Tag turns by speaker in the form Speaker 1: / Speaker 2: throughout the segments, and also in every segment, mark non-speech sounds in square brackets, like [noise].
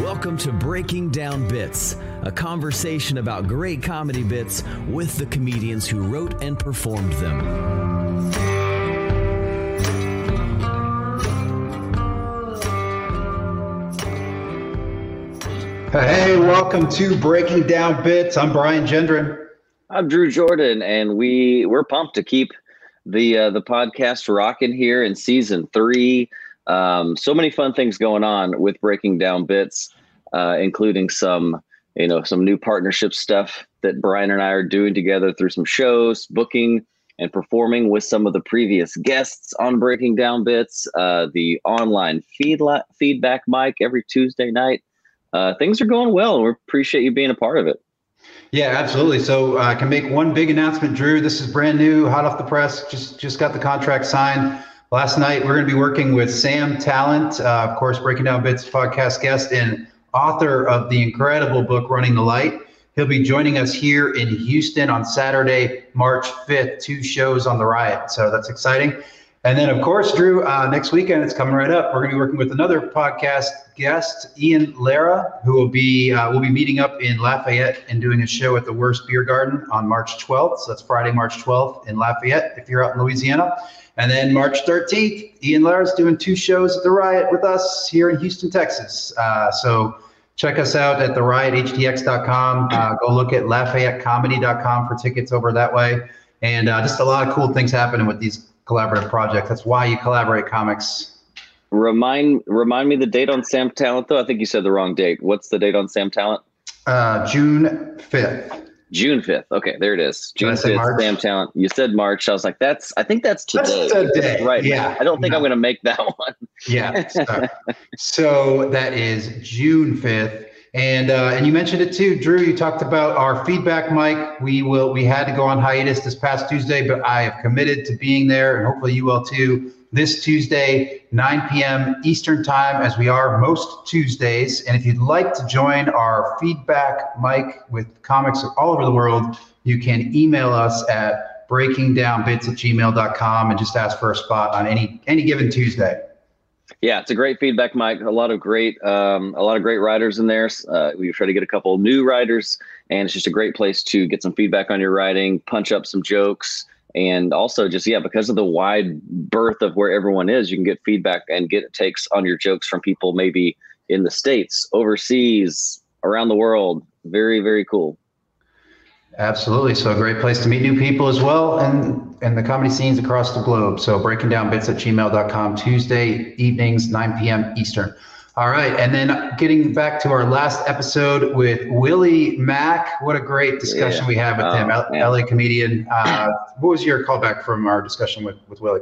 Speaker 1: Welcome to Breaking Down Bits, a conversation about great comedy bits with the comedians who wrote and performed them.
Speaker 2: Hey, welcome to Breaking Down Bits. I'm Brian Gendron.
Speaker 3: I'm Drew Jordan, and we we're pumped to keep the uh, the podcast rocking here in season three. Um, so many fun things going on with Breaking Down Bits, uh, including some you know some new partnership stuff that Brian and I are doing together through some shows, booking and performing with some of the previous guests on Breaking Down Bits. Uh, the online feed feedback mic every Tuesday night uh, things are going well, and we appreciate you being a part of it.
Speaker 2: Yeah, absolutely. So uh, I can make one big announcement, Drew. This is brand new, hot off the press. Just just got the contract signed last night. We're going to be working with Sam Tallent, uh, of course, Breaking Down Bits podcast guest and author of the incredible book Running the Light. He'll be joining us here in Houston on Saturday, March 5th, two shows on the riot. So that's exciting. And then, of course, Drew, uh, next weekend, it's coming right up. We're going to be working with another podcast guest, Ian Lara, who will be uh, will be meeting up in Lafayette and doing a show at the Wurst Biergarten on March 12th. So that's Friday, March 12th in Lafayette, if you're out in Louisiana. And then March 13th, Ian Lara's doing two shows at the Riot with us here in Houston, Texas. Uh, so check us out at theriothtx.com. Uh, go look at LafayetteComedy.com for tickets over that way. And uh, just a lot of cool things happening with these collaborative projects. That's why you collaborate comics.
Speaker 3: Remind remind me the date on Sam Tallent though. I think you said the wrong date. What's the date on Sam Tallent?
Speaker 2: Uh, June fifth.
Speaker 3: June fifth. Okay, there it is. June fifth. Sam Tallent. You said March. I was like, that's. I think that's today.
Speaker 2: That's today.
Speaker 3: Right.
Speaker 2: Yeah.
Speaker 3: I don't think no. I'm going to make that [laughs] one.
Speaker 2: yeah. So, so that is June fifth. And uh, and you mentioned it too, Drew. You talked about our feedback mic. We will. We had to go on hiatus this past Tuesday, but I have committed to being there, and hopefully you will too. This Tuesday, 9 p.m. Eastern time, as we are most Tuesdays. And if you'd like to join our feedback mic with comics all over the world, you can email us at breakingdownbits at gmail.com and just ask for a spot on any any given Tuesday.
Speaker 3: Yeah, it's a great feedback, mic. A lot of great, um, a lot of great writers in there. Uh, we try to get a couple new writers, and it's just a great place to get some feedback on your writing, punch up some jokes, and also just yeah, because of the wide berth of where everyone is, you can get feedback and get takes on your jokes from people maybe in the states, overseas, around the world. Very, very cool.
Speaker 2: Absolutely. So a great place to meet new people as well and and the comedy scenes across the globe. So breaking down bits at gmail.com Tuesday evenings, 9 p.m. Eastern. All right. And then getting back to our last episode with Willie Mack. What a great discussion yeah. we had with oh, him. L- LA comedian. Uh, what was your callback from our discussion with, with Willie?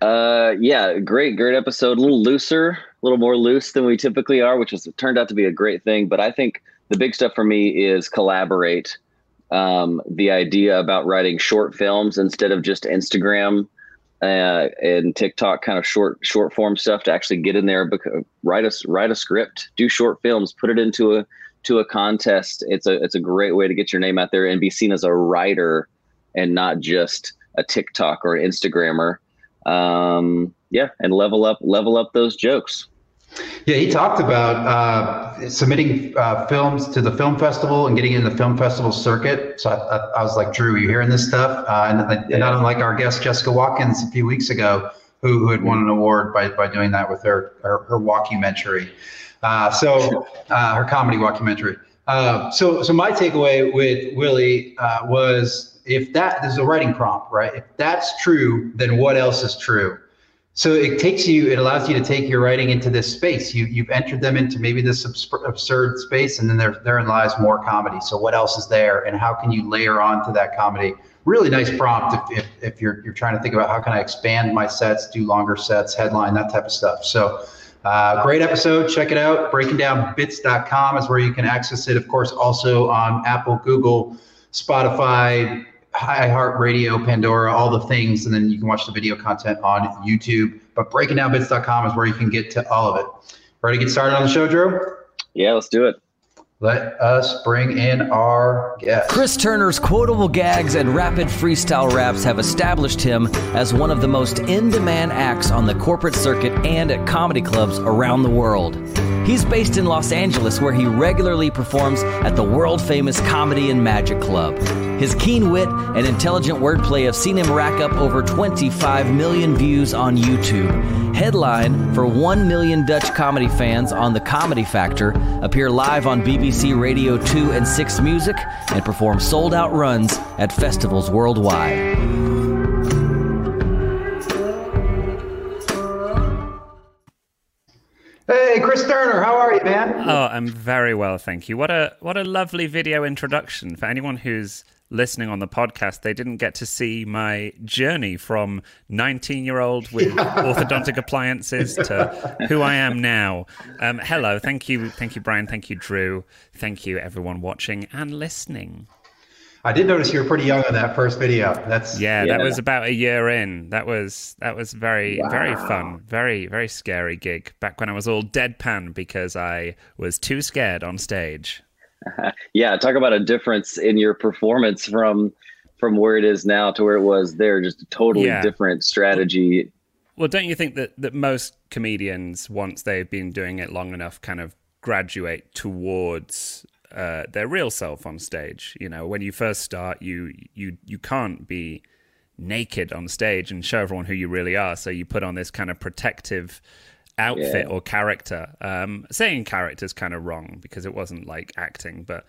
Speaker 3: Uh, yeah, great, great episode. A little looser, a little more loose than we typically are, which has turned out to be a great thing. But I think the big stuff for me is collaborate um, the idea about writing short films instead of just Instagram uh, and TikTok kind of short short form stuff to actually get in there, write a write a script, do short films, put it into a to a contest. It's a it's a great way to get your name out there and be seen as a writer and not just a TikTok or an Instagrammer. Um, yeah, and level up level up those jokes.
Speaker 2: Yeah, he talked about uh, submitting uh, films to the film festival and getting in the film festival circuit. So I, I, I was like, Drew, are you hearing this stuff? Uh, and, and not unlike our guest Jessica Watkins a few weeks ago, who, who had won an award by, by doing that with her her, her. Uh, so uh, her comedy walkumentary. Uh, so so my takeaway with Willie was if that that is a writing prompt, right? If that's true, then what else is true? So it takes you, it allows you to take your writing into this space. You you've entered them into maybe this absurd space, and then there therein lies more comedy. So what else is there, and how can you layer on to that comedy? Really nice prompt if, if, if you're you're trying to think about how can I expand my sets, do longer sets, headline, that type of stuff. So uh, great episode. Check it out. Breakingdownbits.com is where you can access it. Of course, also on Apple, Google, Spotify, iHeartRadio, Pandora, all the things, and then you can watch the video content on YouTube. But breakingdownbits.com is where you can get to all of it. Ready to get started on the show, Drew?
Speaker 3: Yeah, let's do it.
Speaker 2: let us bring in our guest.
Speaker 1: Chris Turner's quotable gags and rapid freestyle raps have established him as one of the most in demand acts on the corporate circuit and at comedy clubs around the world. He's based in Los Angeles, where he regularly performs at the world famous Comedy and Magic Club. His keen wit and intelligent wordplay have seen him rack up over 25 million views on YouTube. Headline for 1 million Dutch comedy fans on The Comedy Factor, appear live on BBC Radio 2 and 6 Music, and perform sold out runs at festivals worldwide.
Speaker 2: Hey, Chris Turner, how are you, man?
Speaker 4: Oh, I'm very well, thank you. What a what a lovely video introduction for anyone who's listening on the podcast. They didn't get to see my journey from 19 year old with [laughs] orthodontic appliances to who I am now. Um, hello, thank you, thank you, Brian, thank you, Drew, thank you, everyone watching and listening.
Speaker 2: I did notice you were pretty young on that first video. That's
Speaker 4: yeah, yeah. that was about a year in. That was that was very wow. very fun, very very scary gig back when I was all deadpan because I was too scared on stage. [laughs]
Speaker 3: yeah, talk about a difference in your performance from from where it is now to where it was there. Just a totally yeah. different strategy.
Speaker 4: Well, don't you think that that most comedians, once they've been doing it long enough, kind of graduate towards uh, their real self on stage. You know, when you first start, you you you can't be naked on stage and show everyone who you really are. So you put on this kind of protective outfit yeah. or character. Um, saying character is kind of wrong because it wasn't like acting, but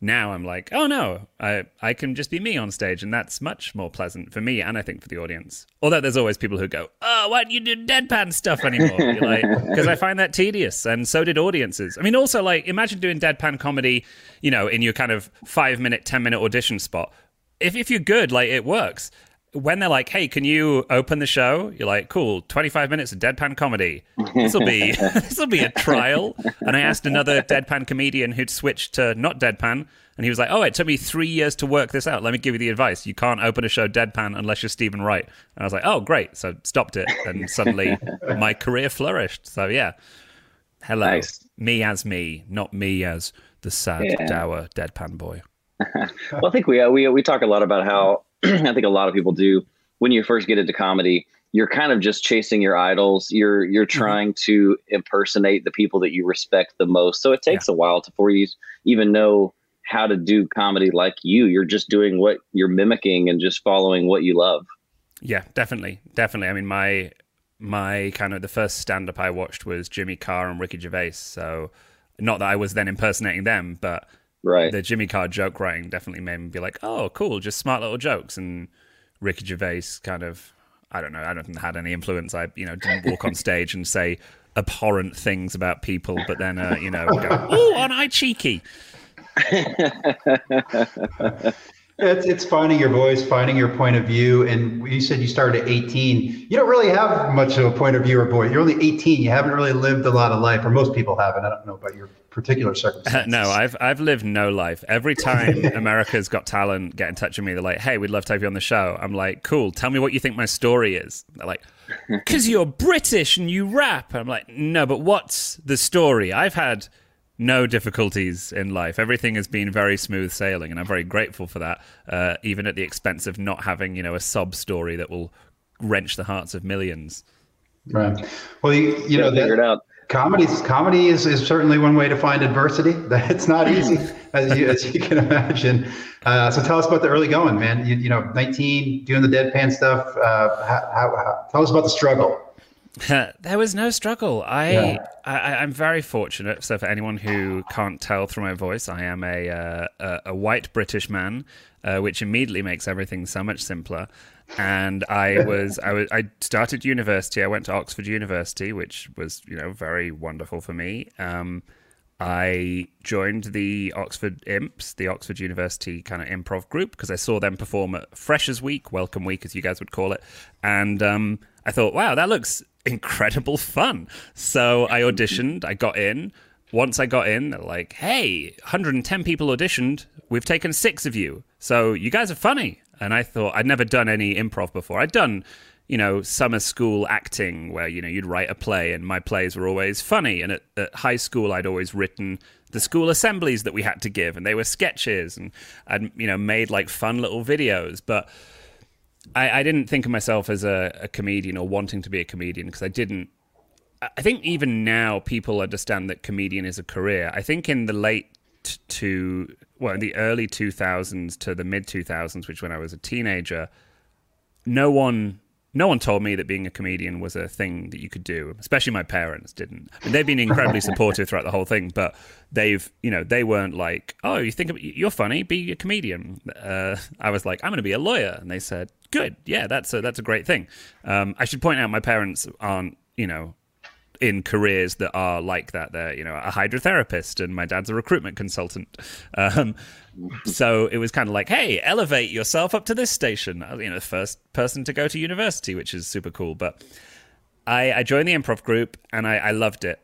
Speaker 4: now I'm like, oh no, I I can just be me on stage, and that's much more pleasant for me and I think for the audience. Although there's always people who go, oh, why don't you do deadpan stuff anymore? like, [laughs] because I find that tedious, and so did audiences. I mean, also like, imagine doing deadpan comedy, you know, in your kind of five minute, ten minute audition spot. If if you're good, like it works. When they're like, "Hey, can you open the show?" You're like, "Cool, 25 minutes of deadpan comedy. This will be [laughs] [laughs] this will be a trial." And I asked another deadpan comedian who'd switched to not deadpan, and he was like, "Oh, it took me three years to work this out. Let me give you the advice. You can't open a show deadpan unless you're Steven Wright." And I was like, "Oh, great!" So stopped it, and suddenly [laughs] my career flourished. So yeah, hello, nice. me as me, not me as the sad, yeah. dour deadpan boy.
Speaker 3: well, I think we uh, we we talk a lot about how [clears throat] I think a lot of people do when you first get into comedy. You're kind of just chasing your idols. You're you're mm-hmm. trying mm-hmm. to impersonate the people that you respect the most. So it takes yeah. a while to, before you even know how to do comedy like you. You're just doing what you're mimicking and just following what you love.
Speaker 4: Yeah, definitely, definitely. I mean, my my kind of the first stand up I watched was Jimmy Carr and Ricky Gervais. So not that I was then impersonating them, but
Speaker 3: right.
Speaker 4: the Jimmy Carr joke writing definitely made me be like, oh, cool, just smart little jokes. And Ricky Gervais kind of, I don't know, I don't think had any influence. I, you know, didn't walk on [laughs] stage and say abhorrent things about people, but then, uh, you know, go, [laughs] oh, aren't I cheeky? [laughs]
Speaker 2: it's it's finding your voice, finding your point of view. And you said you started at 18. You don't really have much of a point of view or voice. You're only 18. You haven't really lived a lot of life, or most people haven't. I don't know about your particular circumstances. [laughs]
Speaker 4: no, I've I've lived no life. Every time [laughs] America's Got Talent get in touch with me, they're like, "Hey, we'd love to have you on the show." I'm like, "Cool. Tell me what you think my story is." They're like, [laughs] "Cause you're British and you rap." I'm like, "No, but what's the story? I've had." No difficulties in life. Everything has been very smooth sailing, and I'm very grateful for that. Uh, even at the expense of not having, you know, a sob story that will wrench the hearts of millions.
Speaker 2: Right. Well, you, you know, that, out. comedy comedy is, is certainly one way to find adversity. [laughs] It's not [laughs] easy, as you, as you can imagine. Uh, so tell us about the early going, man. You, you know, 19, doing the deadpan stuff. Uh, how, how, tell us about the struggle. [laughs]
Speaker 4: there was no struggle. I, yeah. I am very fortunate. So for anyone who can't tell through my voice, I am a uh, a, a, white British man, uh, which immediately makes everything so much simpler. And I [laughs] was I was I started university. I went to Oxford University, which was you know very wonderful for me. Um, I joined the Oxford Imps, the Oxford University kind of improv group, because I saw them perform at Freshers Week, Welcome Week, as you guys would call it, and um, I thought, wow, that looks incredible fun. So I auditioned, I got in. Once I got in, like, hey, 110 people auditioned. We've taken six of you. So you guys are funny. And I thought I'd never done any improv before. I'd done, you know, summer school acting where, you know, you'd write a play and my plays were always funny. And at, at, high school, I'd always written the school assemblies that we had to give and they were sketches and I'd, you know, made like fun little videos. But I, I didn't think of myself as a, a comedian or wanting to be a comedian because I didn't. I think even now people understand that comedian is a career. I think in the late to, well, in the early 2000s to the mid 2000s, which when I was a teenager, no one no one told me that being a comedian was a thing that you could do. Especially my parents didn't. I mean, they've been incredibly [laughs] supportive throughout the whole thing, but they've, you know, they weren't like, "Oh, you think you're funny? Be a comedian." Uh, I was like, "I'm going to be a lawyer," and they said, "Good, yeah, that's a that's a great thing." Um, I should point out, my parents aren't, you know, in careers that are like that. They're, you know, a hydrotherapist, and my dad's a recruitment consultant. [laughs] Um, so it was kind of like, hey, elevate yourself up to this station. You know, first person to go to university, which is super cool. But I, I joined the improv group, and I, I loved it.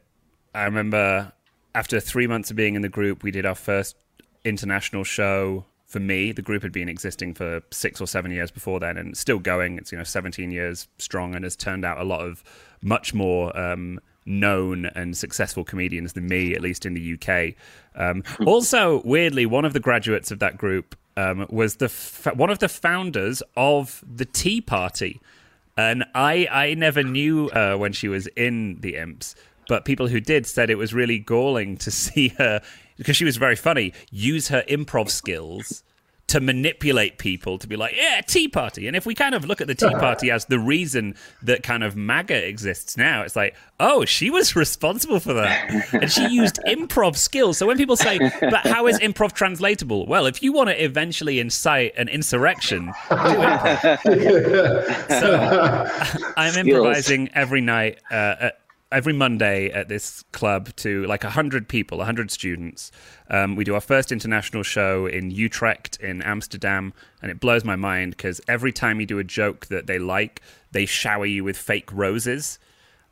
Speaker 4: I remember after three months of being in the group, we did our first international show for me. The group had been existing for six or seven years before then, and still going. It's you know 17 years strong, and has turned out a lot of much more um, known and successful comedians than me, at least in the UK. Um, also, weirdly, one of the graduates of that group um, was the f- one of the founders of the Tea Party, and I I never knew uh, when she was in the Imps. But people who did said it was really galling to [laughs] see her because she was very funny. Use her improv skills to manipulate people to be like, yeah, Tea Party. And if we kind of look at the Tea [laughs] Party as the reason that kind of MAGA exists now, it's like, oh, she was [laughs] responsible for that. And she used improv skills. So when people say, but how is improv translatable? Well, if you want to eventually incite an insurrection, do improv. so I'm improvising every night uh, at every Monday at this club to like 100 people, 100 students. Um, we do our first international show in Utrecht in Amsterdam, and it blows my mind because every time you do a joke that they like, they shower you with fake roses.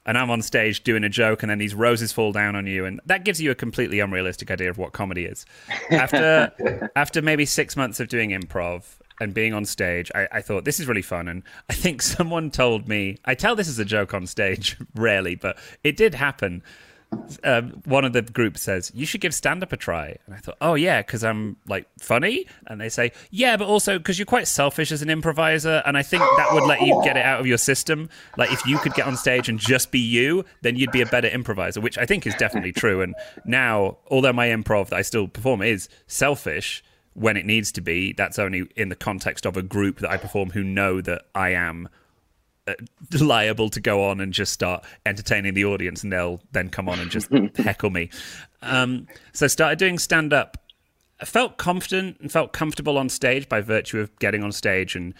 Speaker 4: And I'm on stage doing a joke, and then these roses fall down on you, and that gives you a completely unrealistic idea of what comedy is. After [laughs] after maybe six months of doing improv, and being on stage, I, I, thought this is really fun. And I think [laughs] someone told me, I tell this as a joke on stage [laughs] rarely, but it did happen. Um, one of the group says, You should give stand up a try. And I thought, Oh, yeah, because I'm like funny. And they say, Yeah, but also because you're quite selfish as an improviser. And I think that would let you get it out of your system. Like, if you could get on stage and just be you, then you'd be a better improviser, which I think is definitely true. And now, although my improv that I still perform is selfish, when it needs to be, that's only in the context of a group that I perform who know that I am uh, liable to go on and just start entertaining the audience, and they'll then come on and just [laughs] heckle me. Um, so I started doing stand up. I felt confident and felt comfortable on stage by virtue of getting on stage and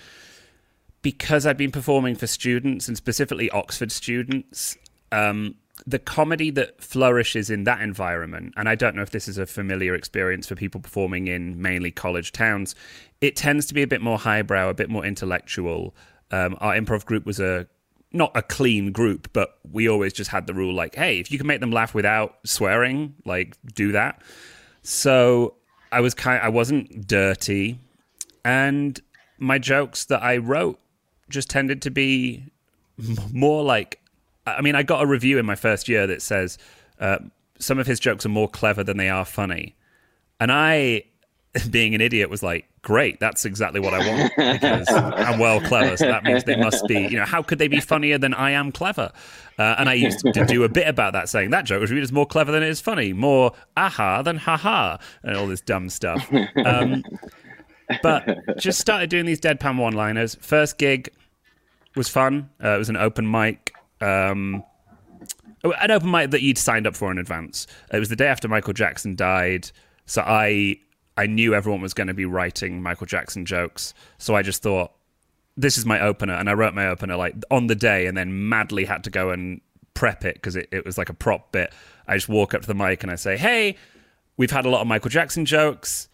Speaker 4: because I'd been performing for students and specifically Oxford students, um, the comedy that flourishes in that environment, and I don't know if this is a familiar experience for people performing in mainly college towns, it tends to be a bit more highbrow, a bit more intellectual. Um, our improv group was a not a clean group, but we always just had the rule like, hey, if you can make them laugh without swearing, like do that. So I was kind, I wasn't dirty, and my jokes that I wrote just tended to be more like I mean, I got a review in my first year that says uh, some of his jokes are more clever than they are funny, and I, [laughs] being an idiot, was like, "Great, that's exactly what I want because I'm well clever. So that means they must be, you know, how could they be funnier than I am clever?" Uh, and I used to do a bit about that, saying that joke was really more clever than it is funny, more aha than haha, and all this dumb stuff. Um, but just started doing these deadpan one-liners. First gig was fun. Uh, it was an open mic um, an open mic that you'd signed up for in advance. It was the day after Michael Jackson died, so I I knew everyone was going to be writing Michael Jackson jokes. So I just thought this is my opener, and I wrote my opener like on the day, and then madly had to go and prep it because it, it was like a prop bit. I just walk up to the mic and I say, "Hey, we've had a lot of Michael Jackson jokes."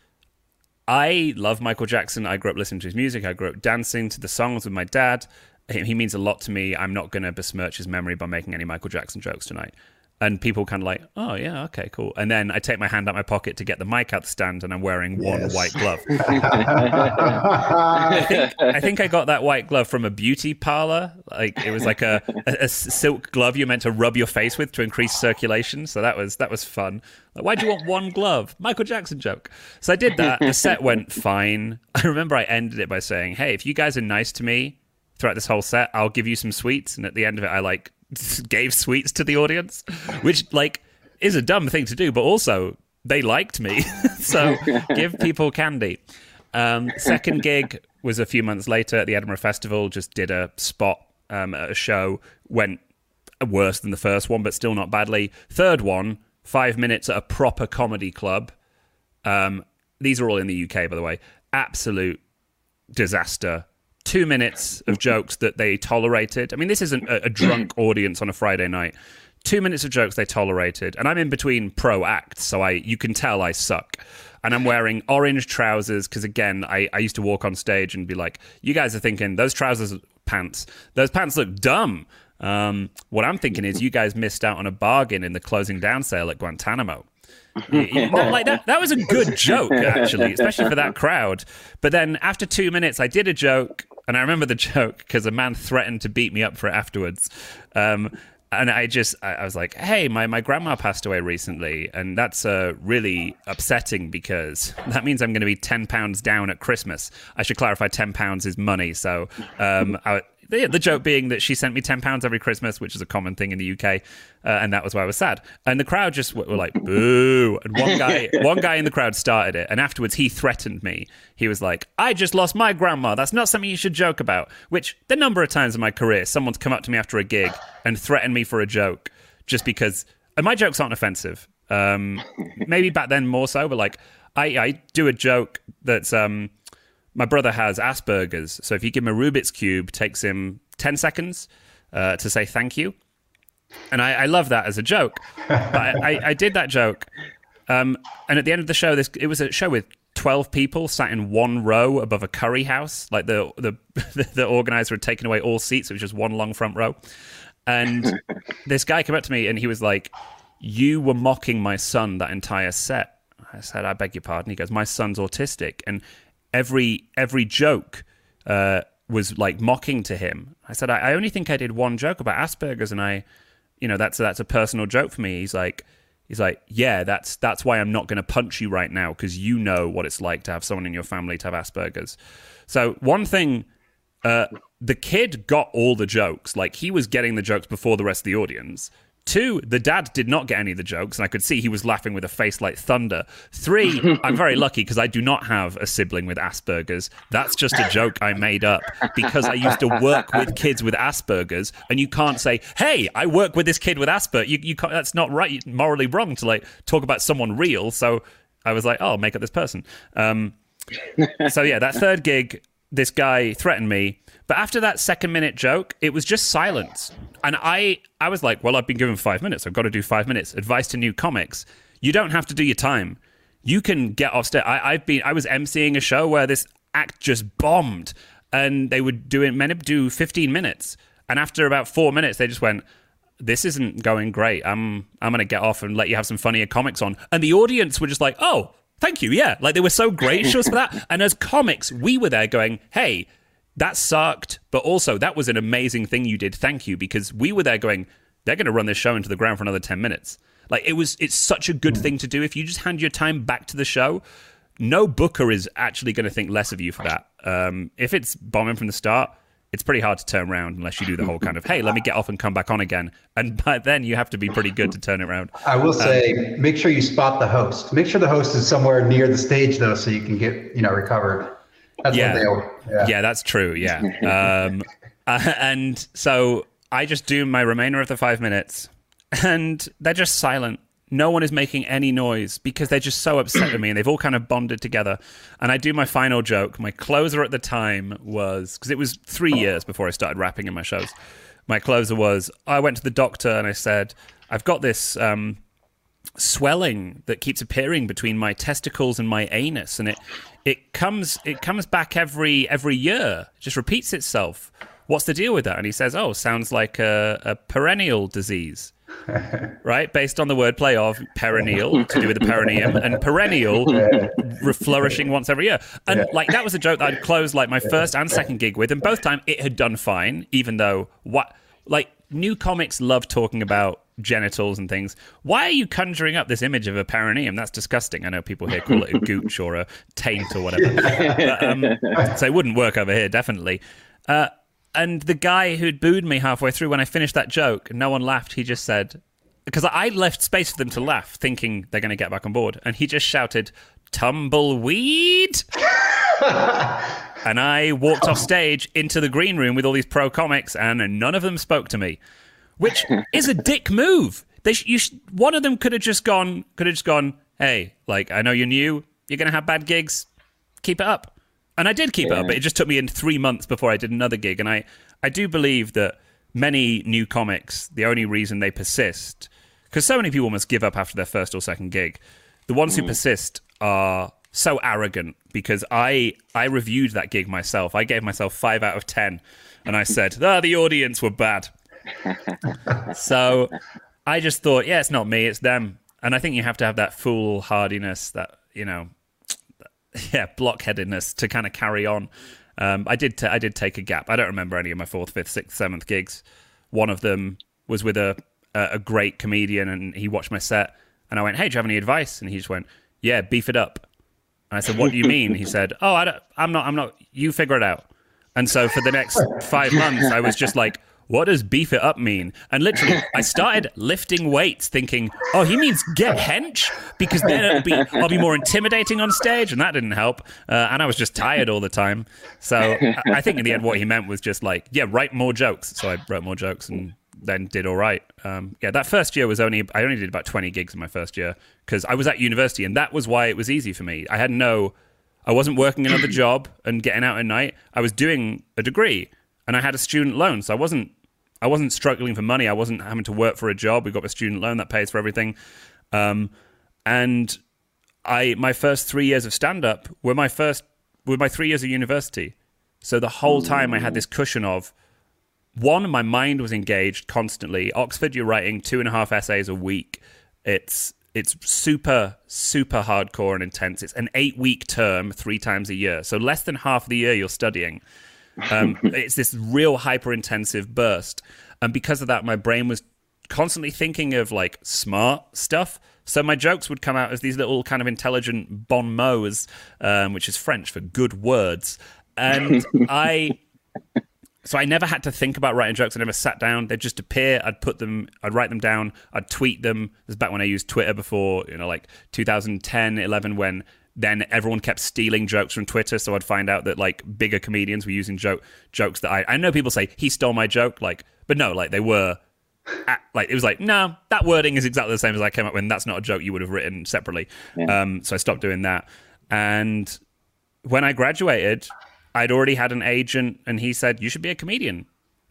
Speaker 4: I love Michael Jackson. I grew up listening to his music. I grew up dancing to the songs with my dad he means a lot to me. I'm not going to besmirch his memory by making any Michael Jackson jokes tonight. and people kind of like, oh yeah, okay, cool. And then I take my hand out my pocket to get the mic out the stand, and I'm wearing one
Speaker 2: Yes.
Speaker 4: white glove. [laughs] I think, I think I got that white glove from a beauty parlor. Like it was like a, a, a silk glove you're meant to rub your face with to increase circulation. So that was that was fun. Like, why do you want one glove? Michael Jackson joke. So I did that. The set went fine. I remember I ended it by saying, "Hey, if you guys are nice to me throughout this whole set, I'll give you some sweets." And at the end of it, I like [laughs] gave sweets to the audience, which like is a dumb thing to do, but also they liked me. [laughs] so [laughs] give people candy. Um, second gig was a few months later at the Edinburgh Festival. Just did a spot um, at a show. Went worse than the first one, but still not badly. Third one, five minutes at a proper comedy club. Um, these are all in the UK, by the way. Absolute disaster. Two minutes of jokes that they tolerated. I mean, this isn't a, a drunk [clears throat] audience on a Friday night. Two minutes of jokes they tolerated, and I'm in between pro acts, so I you can tell I suck. And I'm wearing orange trousers because again, I, I used to walk on stage and be like, "You guys are thinking those trousers, pants, those pants look dumb." Um, what I'm thinking is, you guys missed out on a bargain in the closing down sale at Guantanamo. [laughs] Like that, that was a good joke actually, especially for that crowd. But then after two minutes, I did a joke, and I remember the [laughs] joke because a man threatened to beat me up for it afterwards. Um, and I just, I, was like, "Hey, my my grandma passed away recently, and that's uh, really upsetting because [laughs] that means I'm going to be ten pounds down at Christmas. I should clarify, ten pounds is money. So, um, I, the, the joke being that she sent me ten pounds every Christmas, which is a common thing in the UK, uh, and that was why I was sad. And the crowd just were, were like boo. And one guy, [laughs] one guy in the crowd started it, and afterwards he threatened me. He was like, "I just lost my grandma. That's not something you should joke about." Which the number of times in my career, someone's come up to me after a gig and threatened me for a joke just because. And my jokes aren't offensive. Um, maybe back then more so, but like I, I do a joke that's um my brother has Asperger's, so if you give him a Rubik's cube, takes him ten seconds uh, to say thank you, and I, I love that as a joke. But I, I, did that joke, um, and at the end of the show, this it was a show with twelve people sat in one row above a curry house. Like the the [laughs] the organizer had taken away all seats; it was just one long front row. And this guy came up to me and he was like, "You were mocking my son that entire set." I said, "I beg your pardon." He goes, "My son's autistic," and every every joke uh, was like mocking to him. I said, I, "I only think I did one joke about Asperger's, and I, you know, that's that's a personal joke for me." He's like, he's like, "Yeah, that's that's why I'm not going to punch you right now because you know what it's like to have someone in your family to have Asperger's." So one thing uh, the kid got all the jokes. Like he was getting the jokes before the rest of the audience. Two, the dad did not get any of the jokes, and I could see he was laughing with a face like thunder. Three, I'm very [laughs] lucky because I do not have a sibling with Asperger's. That's just a joke I made up because I used to work with kids with Asperger's, and you can't say, "Hey, I work with this kid with Asperger's." You, you can't, that's not right, morally wrong to like talk about someone real. So I was like, "Oh, I'll make up this person." Um, so yeah, that third gig, this guy threatened me. But after that second minute joke, it was just silence. And I I was like, well, I've been given five minutes. I've got to do five minutes. Advice to new comics. You don't have to do your time. You can get off stage. I, I've been I was emceeing a show where this act just bombed and they would do it men to do 15 minutes. And after about four minutes, they just went, this isn't going great. I'm I'm gonna get off and let you have some funnier comics on. And the audience were just like, oh, thank you, yeah. Like they were so gracious for that. And as comics, we were there going, hey, that sucked, but also that was an amazing thing you did. Thank you, because we were there going, they're gonna run this show into the ground for another ten minutes. Like it was it's such a good thing to do. If you just hand your time back to the show, no booker is actually going to think less of you for that. Um, if it's bombing from the start, it's pretty hard to turn around unless you do the whole kind of, hey, let me get off and come back on again. And by then you have to be pretty good to turn it around.
Speaker 2: I will say, make sure you spot the host. Make sure the host is somewhere near the stage though, so you can get you know recovered. That's
Speaker 4: Yeah.
Speaker 2: Yeah.
Speaker 4: Yeah, that's true. Yeah. [laughs] Um, uh, and so I just do my remainder of the five minutes, and they're just silent. No one is making any noise because they're just so upset with me, and they've all kind of bonded together. And I do my final joke. My closer at the time was because it was three years before I started rapping in my shows. My closer was I went to the doctor and I said, I've got this. Um, swelling that keeps appearing between my testicles and my anus and it it comes it comes back every every year it just repeats itself what's the deal with that and he says oh sounds like a, a perennial disease [laughs] right? Based on the wordplay of perennial [laughs] to do with the perineum and perennial flourishing once every year. And yeah. like that was a joke that I'd closed like my first and second gig with, and both time it had done fine, even though what like new comics love talking about genitals and things. Why are you conjuring up this image of a perineum? That's disgusting. I know people here call it a [laughs] gooch or a taint or whatever. But, um, so it wouldn't work over here, definitely. Uh, and the guy who'd booed me halfway through when I finished that joke, no one laughed. He just said, because I left space for them to laugh, thinking they're going to get back on board. And he just shouted, Tumbleweed! and I walked off stage into the green room with all these pro comics, and none of them spoke to me, which is a dick move. They sh- you sh- one of them could have just gone, could have just gone, hey, like, I know you're new, you're going to have bad gigs, keep it up. And I did keep yeah. it up. But it just took me in three months before I did another gig. And I, I do believe that many new comics, the only reason they persist, because so many people must give up after their first or second gig, the ones mm. who persist are so arrogant because I I reviewed that gig myself. I gave myself five out of ten, and I said, "Ah, the audience were bad." [laughs] so I just thought, yeah, it's not me, it's them. And I think you have to have that foolhardiness, that you know, [laughs] yeah, blockheadedness to kind of carry on. Um, I did t- I did take a gap. I don't remember any of my fourth, fifth, sixth, seventh gigs. One of them was with a a great comedian, and he watched my set, and I went, "Hey, do you have any advice?" And he just went, "Yeah, beef it up." And I said, "What do you [laughs] mean?" He said, "Oh, I don't, I'm not. I'm not. You figure it out." And so for the next five months, I was just like, what does beef it up mean? And literally, I started lifting weights, thinking, oh, he means get hench because then it'll be I'll be more intimidating on stage, and that didn't help. Uh, and I was just tired all the time. So I think in the end, what he meant was just like, yeah, write more jokes. So I wrote more jokes and then did all right. Um, yeah, that first year was only I only did about twenty gigs in my first year because I was at university, and that was why it was easy for me. I had no. I wasn't working another job and getting out at night. I was doing a degree and I had a student loan, so I wasn't I wasn't struggling for money. I wasn't having to work for a job. We got a student loan that pays for everything. Um, and I my first three years of stand up were my first were my three years of university. So the whole time I had this cushion of one, my mind was engaged constantly. Oxford, you're writing two and a half essays a week. It's it's super super hardcore and intense. It's an eight week term, three times a year. So less than half the year you're studying. Um, [laughs] it's this real hyper intensive burst. And because of that, my brain was constantly thinking of like smart stuff. So my jokes would come out as these little kind of intelligent bon mots, um, which is French for good words. And [laughs] I, so I never had to think about writing jokes. I never sat down; they'd just appear. I'd put them, I'd write them down, I'd tweet them. This is back when I used Twitter before, you know, like 2010, 11, when then everyone kept stealing jokes from Twitter. So I'd find out that like bigger comedians were using joke jokes that I I know people say he stole my joke, like, but no, like they were. At, like it was like no that wording is exactly the same as i came up with and that's not a joke you would have written separately yeah. um, so i stopped doing that and when i graduated i'd already had an agent and he said you should be a comedian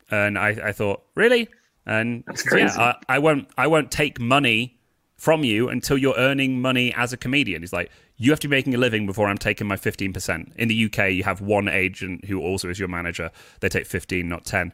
Speaker 4: and i, I thought really and said, yeah I, I won't i won't take money from you until you're earning money as a comedian he's like you have to be making a living before I'm taking my 15%. In the UK, you have one agent who also is your manager. They take 15, not 10.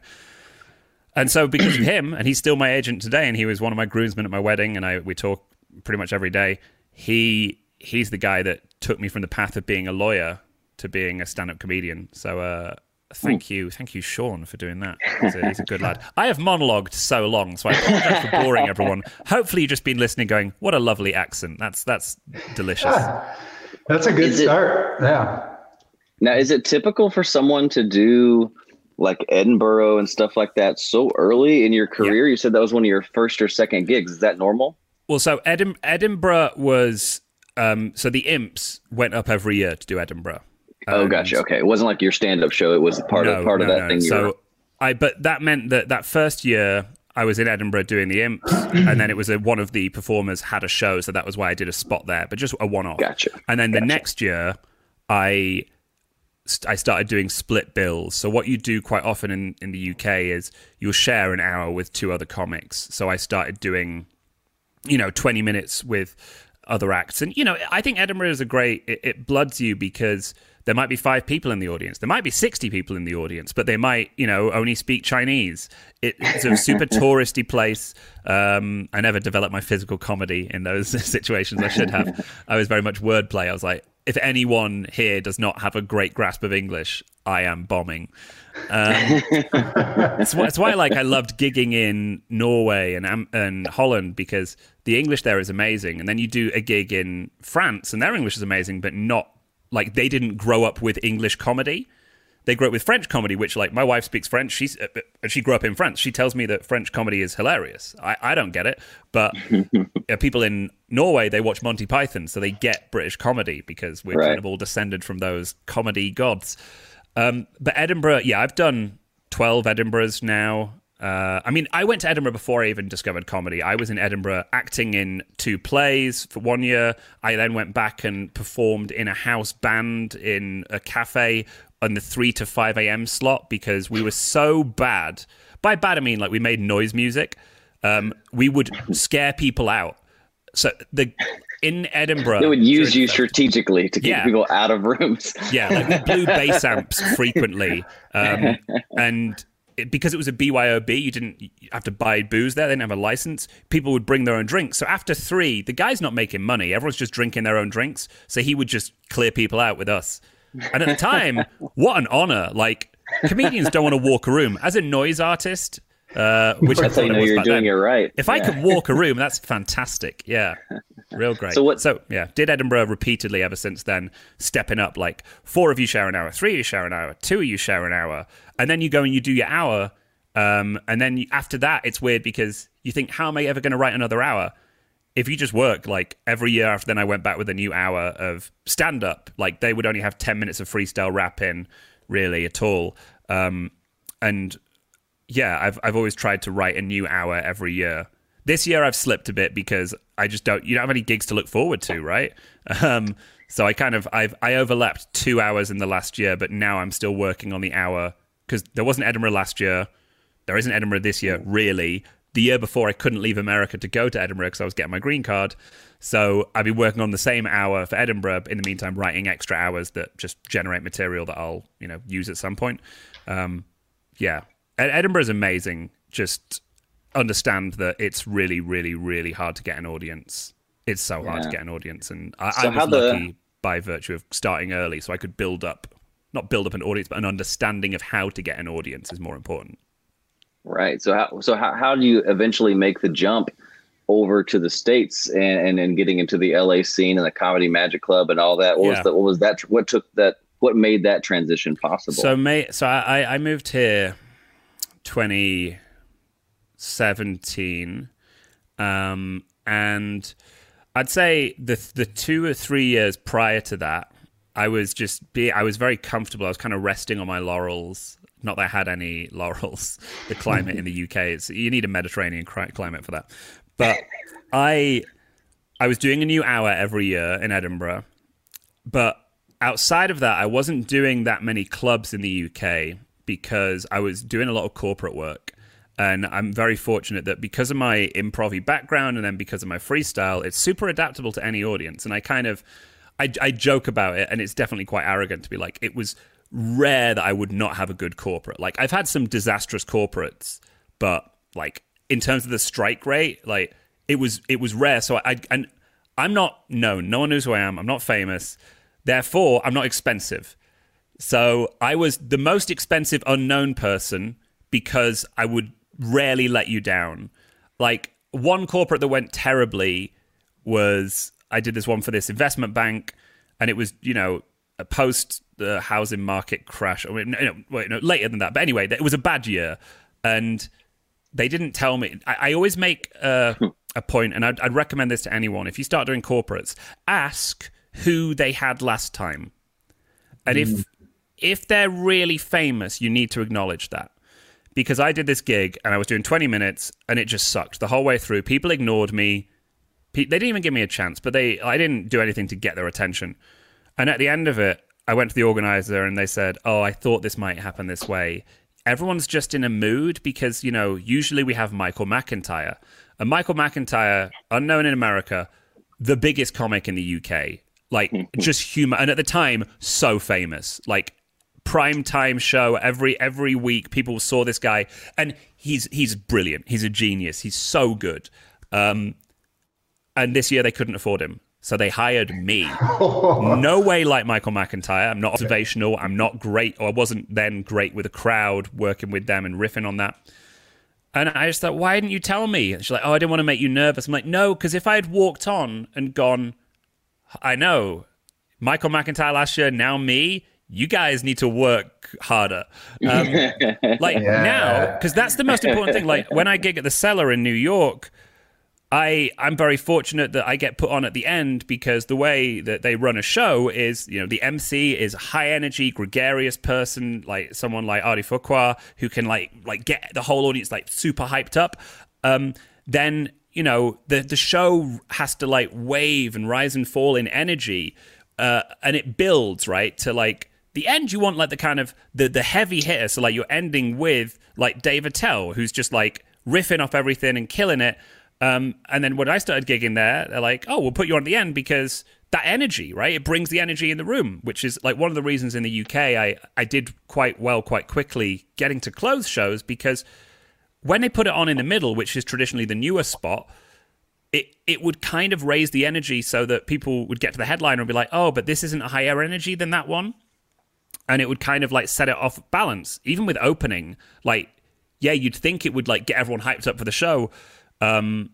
Speaker 4: And so because of him, and he's still my agent today, and he was one of my groomsmen at my wedding, and I we talk pretty much every day. He he's the guy that took me from the path of being a lawyer to being a stand-up comedian. So uh, Thank you, thank you, Sean, for doing that. He's a, he's a, good lad. I have monologued so long, so I apologize for boring everyone. Hopefully, you've just been listening, going, "What a lovely accent! That's that's delicious." Yeah,
Speaker 2: that's a good is start. It, yeah.
Speaker 3: Now, is it typical for someone to do like Edinburgh and stuff like that so early in your career? Yeah. You said that was one of your first or second gigs. Is that normal?
Speaker 4: Well, so Edim- Edinburgh was um, so the Imps went up every year to do Edinburgh.
Speaker 3: Oh, gotcha. Okay, it wasn't like your stand-up show. It was part no, of part no, of that no. thing.
Speaker 4: So were... I, but that meant that that first year I was in Edinburgh doing the Imps, and then it was a, one of the performers had a show, so that was why I did a spot there, but just a one-off.
Speaker 3: Gotcha.
Speaker 4: And then
Speaker 3: gotcha.
Speaker 4: the next year, I I started doing split bills. So what you do quite often in in the UK is you'll share an hour with two other comics. So I started doing, you know, twenty minutes with other acts. And you know, I think Edinburgh is a great. It, it bloods you because there might be five people in the audience. There might be 60 people in the audience, but they might, you know, only speak Chinese. It, it's a super [laughs] touristy place. Um, I never developed my physical comedy in those [laughs] situations. I should have. I was very much wordplay. I was like, if anyone here does not have a great grasp of English, I am bombing. Um, it's, why, it's why, like, I loved gigging in Norway and and Holland because the English there is amazing, and then you do a gig in France and their English is amazing, but not like they didn't grow up with English comedy. They grew up with French comedy, which like my wife speaks French. She's uh, uh she grew up in France. She tells me that French comedy is hilarious. I, I don't get it, but [laughs] uh, people in Norway they watch Monty Python, so they get British comedy because we're right. kind of all descended from those comedy gods. Um, but Edinburgh, yeah, I've done twelve Edinburghs now. Uh, I mean, I went to Edinburgh before I even discovered comedy. I was in Edinburgh acting in two plays for one year. I then went back and performed in a house band in a cafe on the 3 to 5 a.m. slot because we were so bad. By bad, I mean like we made noise music. Um, we would scare people out. So the in Edinburgh,
Speaker 3: they would use you strategically to keep yeah. people out of rooms.
Speaker 4: yeah, like we blew bass amps [laughs] frequently, um, and it, because it was a BYOB, you didn't have to buy booze there. They didn't have a license. People would bring their own drinks. So after three, the guy's not making money. Everyone's just drinking their own drinks. So he would just clear people out with us. And at the time, [laughs] what an honor! Like comedians don't want to walk a room. As a noise artist, uh, which
Speaker 3: I thought you know you're doing it right.
Speaker 4: If yeah. I could walk a room, that's fantastic. Yeah, real great. [laughs] So what? So yeah, did Edinburgh repeatedly ever since then, stepping up. Like four of you share an hour, three of you share an hour, two of you share an hour, and then you go and you do your hour, um, and then you, after that, it's weird because you think, how am I ever going to write another hour? If you just work like every year after then, I went back with a new hour of stand up. Like they would only have ten minutes of freestyle rap in really at all. Um, and yeah, I've I've always tried to write a new hour every year. This year I've slipped a bit because I just don't you don't have any gigs to look forward to, right? Um, so I kind of I've I overlapped two hours in the last year, but now I'm still working on the hour because there wasn't Edinburgh last year. There isn't Edinburgh this year, really. The year before, I couldn't leave America to go to Edinburgh because I was getting my green card. So I've been working on the same hour for Edinburgh. In the meantime, writing extra hours that just generate material that I'll you know use at some point. Um, yeah, Edinburgh is amazing. Just understand that it's really, really, really hard to get an audience. It's so hard yeah. to get an audience, and I, so I was lucky the... by virtue of starting early, so I could build up, not build up an audience, but an understanding of how to get an audience is more important.
Speaker 3: Right. So how so how, how do you eventually make the jump over to the states and and, getting into the LA scene and the Comedy Magic Club and all that? What yeah. was the, what was that? What took that? What made that transition possible?
Speaker 4: So May. So I I moved here 2017. Um, and I'd say the the two or three years prior to that, I was just be I was very comfortable. I was kind of resting on my laurels. Not that I had any [laughs] laurels. The climate in the UK is you need a Mediterranean climate for that. But [laughs] I I was doing a new hour every year in Edinburgh, but outside of that, I wasn't doing that many clubs in the UK because I was doing a lot of corporate work. And I'm very fortunate that because of my improv background and then because of my freestyle, it's super adaptable to any audience. And I kind of, I, I joke about it, and it's definitely quite arrogant to be like, it was rare that I would not have a good corporate. Like I've had some disastrous corporates, but like in terms of the strike rate, like it was it was rare. So I and I'm not known. No one knows who I am. I'm not famous. Therefore, I'm not expensive. So I was the most expensive unknown person because I would rarely let you down. Like one corporate that went terribly was I did this one for this investment bank, and it was you know post the housing market crash. I mean, no, wait, no, later than that. But anyway, it was a bad year, and they didn't tell me. I, I always make a, a point, and I'd, I'd recommend this to anyone. If you start doing corporates, ask who they had last time, and mm. if if they're really famous, you need to acknowledge that. Because I did this gig and I was doing 20 minutes and it just sucked the whole way through. People ignored me. They didn't even give me a chance, but they I didn't do anything to get their attention. And at the end of it, I went to the organizer and they said, "Oh, I thought this might happen this way." Everyone's just in a mood because, you know, usually we have Michael McIntyre. And Michael McIntyre, unknown in America, the biggest comic in the UK. Like [laughs] just humor, and at the time, so famous. Like prime time show every every week. People saw this guy, and he's he's brilliant. He's a genius. He's so good. Um, and this year they couldn't afford him. So they hired me. [laughs] no way like Michael McIntyre. I'm not observational. I'm not great, or I wasn't then great with a crowd working with them and riffing on that. And I just thought, why didn't you tell me? And she's like, oh, I didn't want to make you nervous. I'm like, no, because if I had walked on and gone, I know, Michael McIntyre last year, now me, you guys need to work harder. Um, [laughs] like
Speaker 2: Yeah.
Speaker 4: now, because that's the most important thing. Like when I gig at the cellar in New York, I I'm very fortunate that I get put on at the end because the way that they run a show is, you know, the MC is a high energy, gregarious person like someone like Ari Fuqua who can like like get the whole audience like super hyped up. Um, then you know the the show has to like wave and rise and fall in energy, uh, and it builds right to like the end you want like the kind of the the heavy hitter. So like you're ending with like Dave Attell who's just like riffing off everything and killing it. Um, and then when I started gigging there they're like oh we'll put you on the end because that energy right? It brings the energy in the room which is like one of the reasons in the UK I I did quite well quite quickly getting to close shows because when they put it on in the middle which is traditionally the newer spot it it would kind of raise the energy so that people would get to the headliner and be like, oh, but this isn't a higher energy than that one, and it would kind of like set it off balance. Even with opening, like yeah, you'd think it would like get everyone hyped up for the show. Um,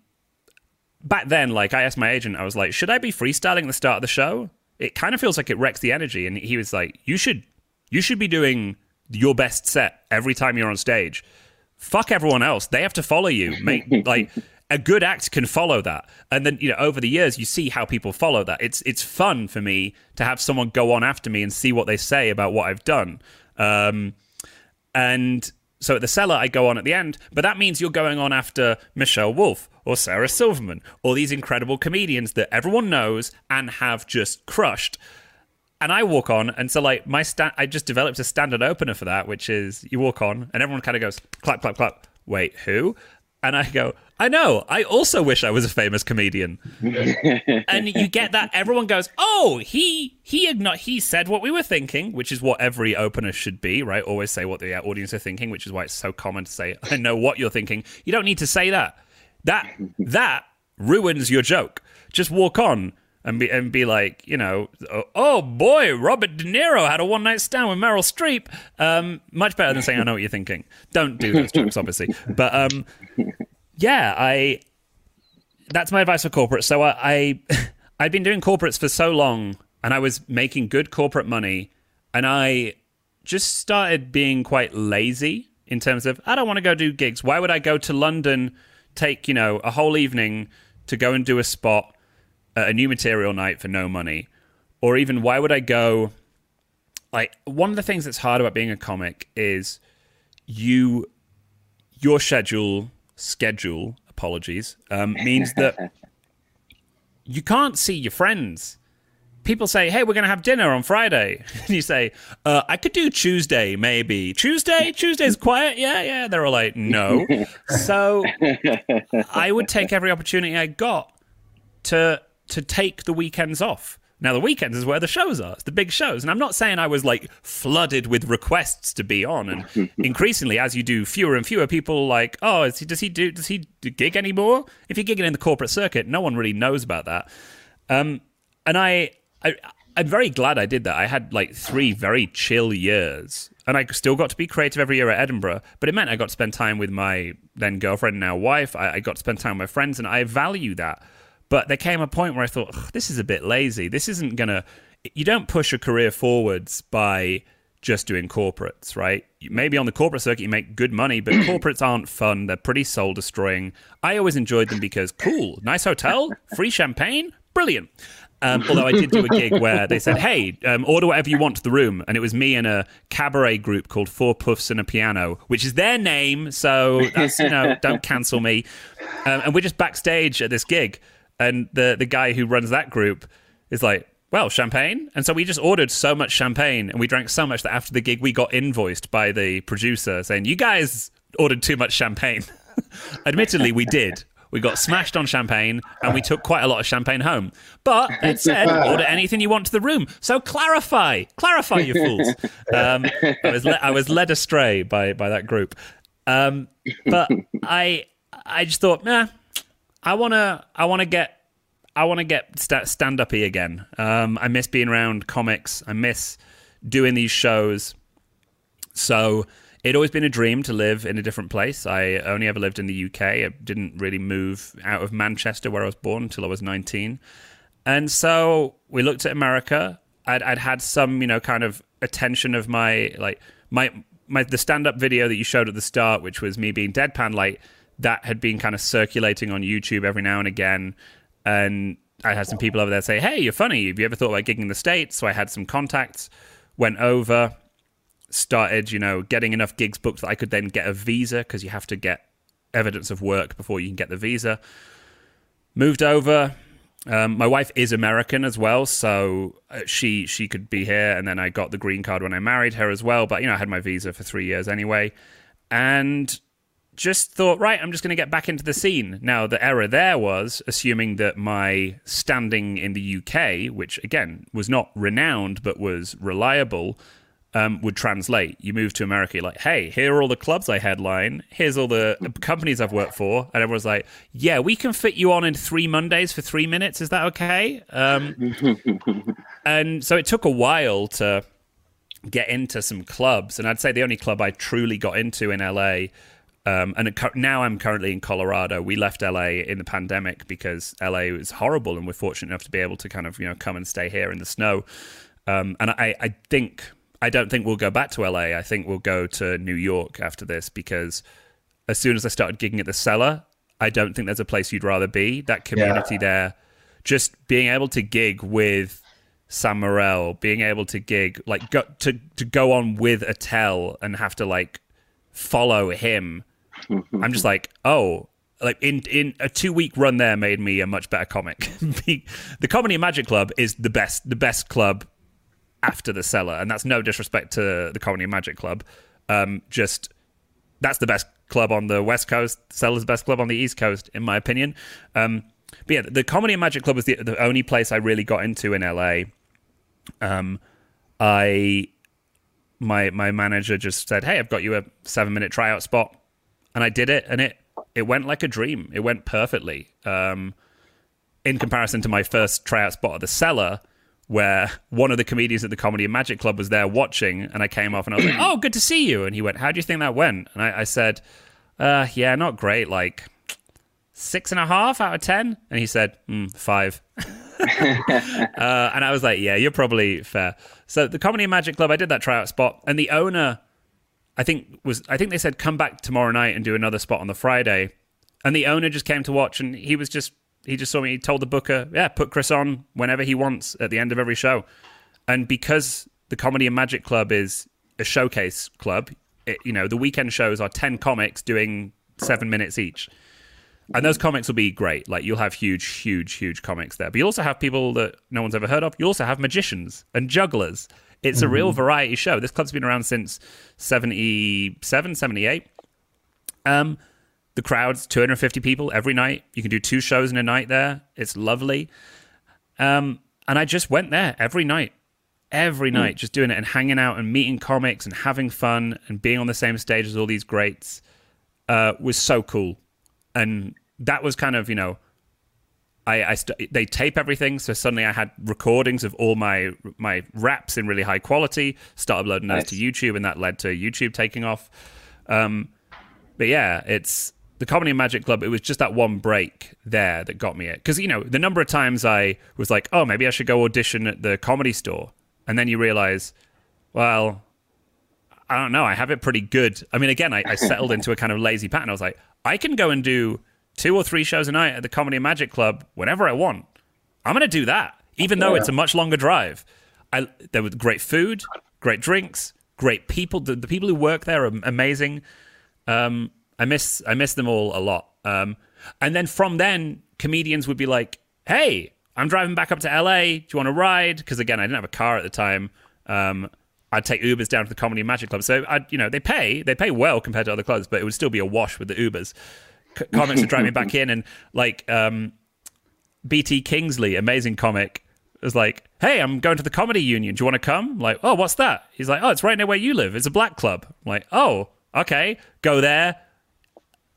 Speaker 4: back then, like I asked my agent, I was like, should I be freestyling at the start of the show? It kind of feels like it wrecks the energy, and he was like, you should you should be doing your best set every time you're on stage fuck everyone else. They have to follow you. Make [laughs] like a good act can follow that. And then, you know, over the years you see how people follow that. It's it's fun for me to have someone go on after me and see what they say about what I've done. Um and so at the cellar I go on at the end, but that means you're going on after Michelle Wolf or Sarah Silverman or these incredible comedians that everyone knows and have just crushed and I walk on, and so like my sta- I just developed a standard opener for that, which is you walk on, and everyone kind of goes clap, clap, clap. Wait, who? And I go, I know. I also wish I was a famous comedian. [laughs] and you get that everyone goes, oh, he he igno- he said what we were thinking, which is what every opener should be, right? Always say what the audience are thinking, which is why it's so common to say, I know what you're thinking. You don't need to say that. That that ruins your joke. Just walk on and be and be like, you know, oh, oh boy, Robert De Niro had a one night stand with Meryl Streep. Um, much better than saying I know what you're thinking. Don't do those jokes, [laughs] obviously. But um, yeah, I that's my advice for corporates. So I, I [laughs] I'd been doing corporates for so long, and I was making good corporate money, and I just started being quite lazy in terms of I don't want to go do gigs. Why would I go to London, take you know a whole evening to go and do a spot a new material night for no money, or even why would I go? Like one of the things that's hard about being a comic is you your schedule schedule apologies um, means that [laughs] you can't see your friends. People say hey we're going to have dinner on friday. [laughs] And you say uh, i could do tuesday maybe. Tuesday? Tuesday's [laughs] quiet? Yeah yeah. They're all like no. So i would take every opportunity i got to to take the weekends off. Now the weekends is where the shows are. It's the big shows. And i'm not saying i was like flooded with requests to be on. And [laughs] increasingly as you do fewer and fewer people like oh is he, does he do does he gig anymore? If you're gigging in the corporate circuit no one really knows about that. Um, and I, I i'm very glad i did that. I had like three very chill years. And i still got to be creative every year at edinburgh. But it meant i got to spend time with my then girlfriend now wife. I, I got to spend time with my friends. And i value that but there came a point where I thought, this is a bit lazy. This isn't going to. You don't push a career forwards by just doing corporates, right? Maybe on the corporate circuit you make good money, but [clears throat] corporates aren't fun. They're pretty soul destroying. I always enjoyed them because cool, nice hotel, free champagne, brilliant. Um, although I did do a gig where they said, "Hey, um, order whatever you want to the room," and it was me and a cabaret group called Four Poofs and a Piano, which is their name. So that's you know, don't cancel me. [laughs] Um, and we're just backstage at this gig, and the the guy who runs that group is like, "Well, champagne," and so we just ordered so much champagne, and we drank so much that after the gig we got invoiced by the producer saying, "You guys ordered too much champagne." [laughs] Admittedly, we did. we got smashed on champagne, and we took quite a lot of champagne home. But it [laughs] said, order anything you want to the room. So clarify, clarify, you fools. Um, I was le- I was led astray by by that group. Um, but I I just thought, nah, I wanna I wanna get I want to get st- stand uppy again. Um, I miss being around comics. I miss doing these shows. So it always been a dream to live in a different place. I only ever lived in the UK. I didn't really move out of Manchester, where I was born, until I was 19. And so we looked at America. I'd, I'd had some, you know, kind of attention of my like my my the stand up video that you showed at the start, which was me being deadpan, like that had been kind of circulating on YouTube every now and again. And I had some people over there say, "Hey, you're funny. Have you ever thought about gigging the states?" So I had some contacts, went over, started, you know, getting enough gigs booked that I could then get a visa because you have to get evidence of work before you can get the visa. Moved over. Um, my wife is American as well, so uh, she she could be here, and then I got the green card when I married her as well. But you know, I had my visa for three years anyway, and just thought, right, I'm just going to get back into the scene. Now, the error there was assuming that my standing in the UK, which again was not renowned but was reliable, um, would translate. You move to America, you're like, hey, here are all the clubs I headline. Here's all the companies I've worked for. And everyone's like, yeah, we can fit you on in three Mondays for three minutes. Is that okay? Um, [laughs] and so it took a while to get into some clubs. And I'd say the only club I truly got into in LA. Um, and it, now I'm currently in Colorado. We left LA in the pandemic because LA was horrible, and we're fortunate enough to be able to kind of you know come and stay here in the snow. Um, and I, I think I don't think we'll go back to LA. I think we'll go to New York after this because as soon as I started gigging at the cellar, I don't think there's a place you'd rather be. That community yeah. there, just being able to gig with Sam Morril, being able to gig like go, to to go on with Attell and have to like follow him. I'm just like, oh, like in in a two week run there made me a much better comic. [laughs] the Comedy and Magic Club is the best the best club after the cellar, and that's no disrespect to the Comedy and Magic Club. Um, just that's the best club on the West Coast. Cellar's best club on the East Coast, in my opinion. Um, but yeah, the Comedy and Magic Club was the the only place I really got into in LA. Um, I my my manager just said, "Hey, I've got you a seven minute tryout spot," and I did it, and it it went like a dream. It went perfectly. Um, in comparison to my first tryout spot at the cellar, where one of the comedians at the Comedy and Magic Club was there watching, and I came off and I was like, [clears throat] "Oh, good to see you," and he went, "How do you think that went?" And I, I said, uh, "Yeah, not great. Like six and a half out of ten. And he said, mm, five. [laughs] uh, and I was like, yeah, you're probably fair. So the Comedy and Magic Club, I did that tryout spot, and the owner, I think was, I think they said come back tomorrow night and do another spot on the Friday, and the owner just came to watch, and he was just, he just saw me. He told the booker, yeah, put Chris on whenever he wants at the end of every show, and because the Comedy and Magic Club is a showcase club, it, you know, the weekend shows are ten comics doing seven minutes each and those comics will be great. Like you'll have huge, huge, huge comics there. But you also have people that no one's ever heard of. You also have magicians and jugglers. It's mm-hmm. a real variety show. This club's been around since 77, 78. Um, the crowd's 250 people every night. You can do two shows in a night there. It's lovely. Um, and I just went there every night, every night, mm. just doing it and hanging out and meeting comics and having fun and being on the same stage as all these greats uh, was so cool and that was kind of you know I, I st- they tape everything, so suddenly I had recordings of all my my raps in really high quality. Started uploading those nice. to YouTube, and that led to YouTube taking off. Um, but yeah, it's the Comedy and Magic Club. It was just that one break there that got me it, because you know the number of times I was like, oh, maybe I should go audition at the Comedy Store, and then you realize, well, I don't know, I have it pretty good. I mean, again, I, I settled into a kind of lazy pattern. I was like, I can go and do two or three shows a night at the Comedy and Magic Club whenever I want. I'm going to do that, even though yeah. it's a much longer drive. I, there was great food, great drinks, great people. The, the people who work there are amazing. Um, I miss I miss them all a lot. Um, and then from then, comedians would be like, "Hey, I'm driving back up to LA. Do you want to ride?" Because again, I didn't have a car at the time. Um, I'd take Ubers down to the Comedy and Magic Club. So I, you know, they pay they pay well compared to other clubs, but it would still be a wash with the Ubers comics would drag me back [laughs] in, and like um, BT Kingsley, amazing comic, was like, "Hey, I'm going to the comedy union. Do you want to come?" I'm like, "Oh, what's that?" He's like, "Oh, it's right near where you live. It's a black club." I'm like, "Oh, okay." Go there,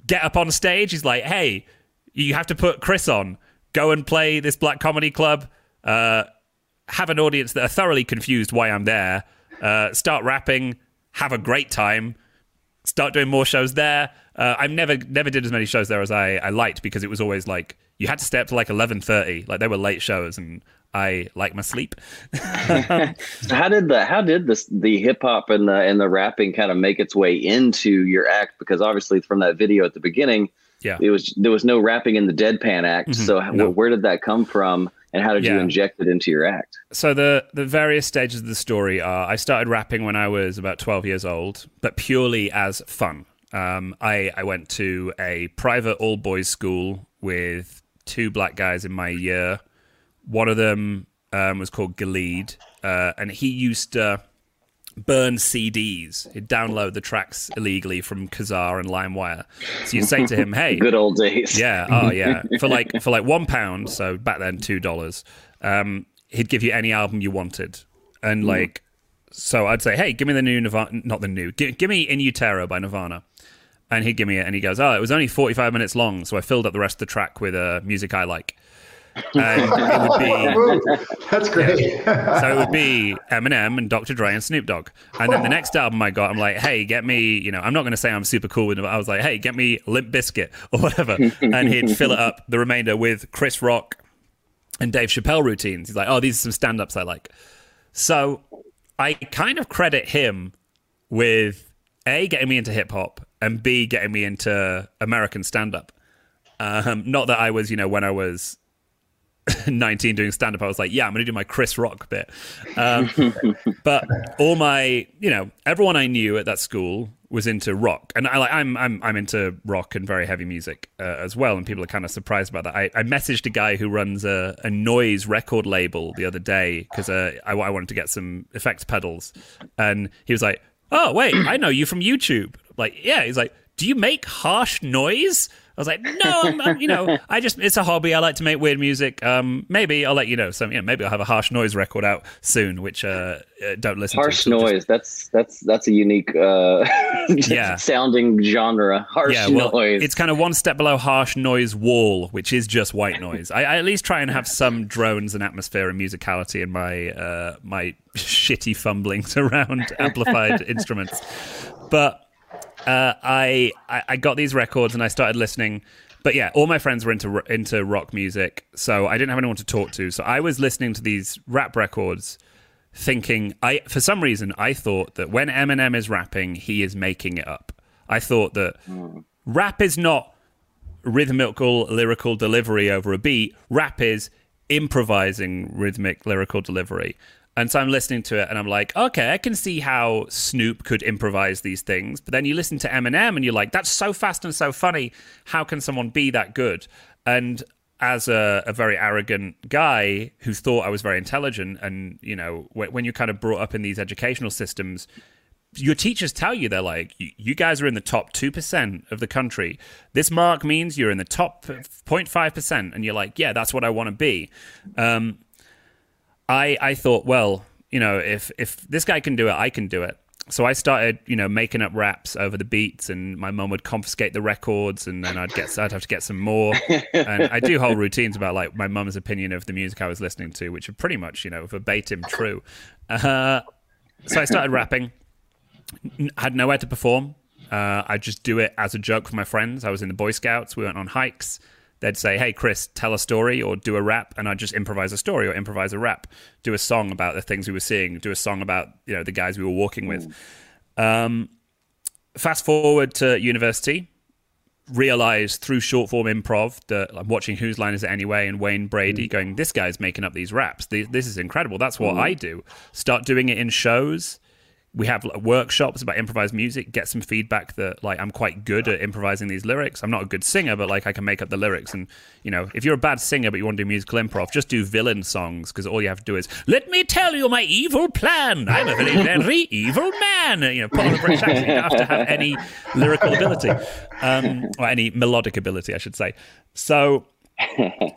Speaker 4: get up on stage. He's like, "Hey, you have to put Chris on. Go and play this black comedy club. Uh, have an audience that are thoroughly confused why I'm there. Uh, start rapping. Have a great time. Start doing more shows there. Uh, I never never did as many shows there as I, I liked because it was always like you had to stay up to like eleven thirty. Like they were late shows, and I like my sleep. [laughs]
Speaker 3: So how did the how did this the hip hop and the and the rapping kind of make its way into your act? Because obviously from that video at the beginning,
Speaker 4: Yeah.
Speaker 3: it was there was no rapping in the deadpan act. So how-
Speaker 4: No.
Speaker 3: where did that come from, and how did you inject it into your act?
Speaker 4: So the the various stages of the story are: I started rapping when I was about twelve years old, but purely as fun. Um, I I went to a private all boys school with two black guys in my year. One of them um, was called Galid, uh, and he used to burn CDs. He'd download the tracks illegally from Kazaa and LimeWire. So you'd say to him, "Hey, [laughs]
Speaker 3: Good old days.
Speaker 4: yeah. Oh, yeah. For like for like one pound, so back then two dollars. Um, he'd give you any album you wanted, and like, so I'd say, hey, give me the new Nirvana, not the new, give, give me In Utero by Nirvana, and he'd give me it, and he goes, oh, it was only forty five minutes long, so I filled up the rest of the track with uh, music I like. And it would be [laughs]
Speaker 2: That's great.
Speaker 4: so it would be Eminem and Dr. Dre and Snoop Dogg. And then the next album I got, I'm like, hey, get me, you know, I'm not going to say I'm super cool with it, I was like, hey, get me Limp Bizkit or whatever. and he'd [laughs] fill it up, the remainder, with Chris Rock and Dave Chappelle routines. He's like, oh, these are some stand ups I like. So I kind of credit him with A, getting me into hip hop, and B, getting me into American stand up. Um, not that I was, you know, when I was 19 doing stand up, I was like, yeah, I'm going to do my Chris Rock bit. Um, [laughs] but all my, you know, everyone I knew at that school was into rock, and I like I'm I'm I'm into rock and very heavy music uh, as well. And people are kind of surprised about that. I, I messaged a guy who runs a, a noise record label the other day because uh, I, I wanted to get some effects pedals, and he was like, "Oh wait, I know you from YouTube." Like, yeah, he's like, "Do you make harsh noise?" I was like, no, I'm, I'm- you know, I just, it's a hobby. I like to make weird music. Um, maybe I'll let you know. So, you know, maybe I'll have a harsh noise record out soon, which, uh, uh don't listen
Speaker 3: Harsh
Speaker 4: to. It'll just-
Speaker 3: noise. That's that's that's a unique uh, [laughs]
Speaker 4: Yeah.
Speaker 3: sounding genre. Harsh
Speaker 4: yeah, well,
Speaker 3: noise.
Speaker 4: it's kind of one step below harsh noise wall, which is just white noise. I, I at least try and have some drones and atmosphere and musicality in my uh, my [laughs] shitty fumblings [laughs] around amplified instruments. But uh, I, I I got these records and I started listening. But yeah, all my friends were into into rock music, so I didn't have anyone to talk to. So I was listening to these rap records, thinking I for some reason I thought that when Eminem is rapping, he is making it up. I thought that rap is not rhythmical lyrical delivery over a beat. Rap is improvising rhythmic lyrical delivery. And so I'm listening to it and I'm like, okay, I can see how Snoop could improvise these things. But then you listen to Eminem and you're like, that's so fast and so funny. How can someone be that good? And as a, a very arrogant guy who thought I was very intelligent, and you know, when, you're kind of brought up in these educational systems, your teachers tell you they're like "You- you guys are in the top 2% of the country this mark means you're in the top 0.5% and you're like yeah that's what i want to be um, i i thought well you know if if this guy can do it i can do it so i started you know making up raps over the beats and my mum would confiscate the records and then i'd get i'd have to get some more and i do whole routines about like my mum's opinion of the music i was listening to which are pretty much you know verbatim true uh, so i started rapping had nowhere to perform. Uh, I just do it as a joke for my friends. I was in the Boy Scouts. We went on hikes. They'd say, "Hey, Chris, tell a story or do a rap," and I'd just improvise a story or improvise a rap. Do a song about the things we were seeing. Do a song about you know the guys we were walking with. Mm. Um, fast forward to university. realize through short form improv that I'm watching Whose Line Is It Anyway and Wayne Brady mm. going, this guy's making up these raps. Th- This is incredible. That's what mm. I do. Start doing it in shows we have like, workshops about improvised music get some feedback that like i'm quite good at improvising these lyrics. I'm not a good singer but like i can make up the lyrics. And you know if you're a bad singer but you want to do musical improv just do villain songs because all you have to do is let me tell you my evil plan. I'm a very very evil man. You know put on a british accent you don't have to have any lyrical ability um, or any melodic ability i should say. So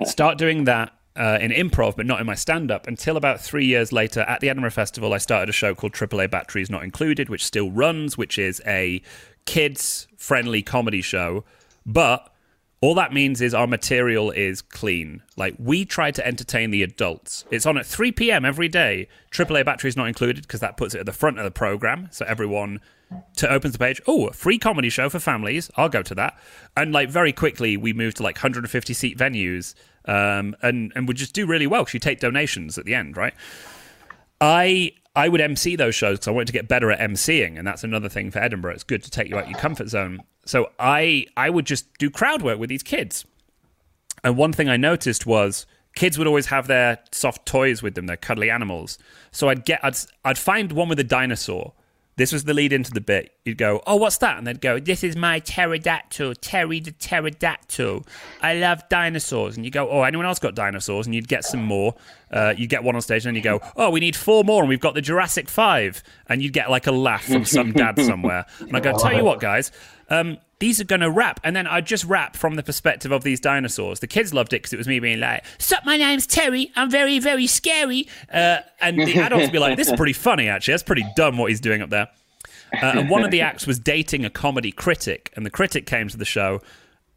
Speaker 4: start doing that uh, in improv, but not in my stand up until about three years later at the Edinburgh Festival. I started a show called AAA Batteries Not Included, which still runs, which is a kids friendly comedy show. But all that means is our material is clean. Like we try to entertain the adults. It's on at 3 p.m. every day. AAA Batteries Not Included because that puts it at the front of the program. So everyone to opens the page. Oh, a free comedy show for families. I'll go to that. And like very quickly, we moved to like 150 seat venues, um, and and would just do really well because you take donations at the end, right? I I would MC those shows because I wanted to get better at MCing, and that's another thing for Edinburgh. It's good to take you out your comfort zone. So I I would just do crowd work with these kids, and one thing I noticed was kids would always have their soft toys with them, their cuddly animals. So I'd get I'd I'd find one with a dinosaur this was the lead into the bit. You'd go, "Oh, what's that?" And they'd go, "This is my pterodactyl, Terry the pterodactyl. I love dinosaurs." And you go, "Oh, anyone else got dinosaurs?" And you'd get some more. Uh, you get one on stage, and then you go, "Oh, we need four more, and we've got the Jurassic Five. And you'd get like a laugh from some dad somewhere. And I go, "Tell you what, guys." Um, these are going to rap. And then I'd just rap from the perspective of these dinosaurs. The kids loved it because it was me being like, Sup, my name's Terry. I'm very, very scary. Uh, and the [laughs] adults would be like, This is pretty funny, actually. That's pretty dumb what he's doing up there. Uh, and one of the acts was dating a comedy critic. And the critic came to the show.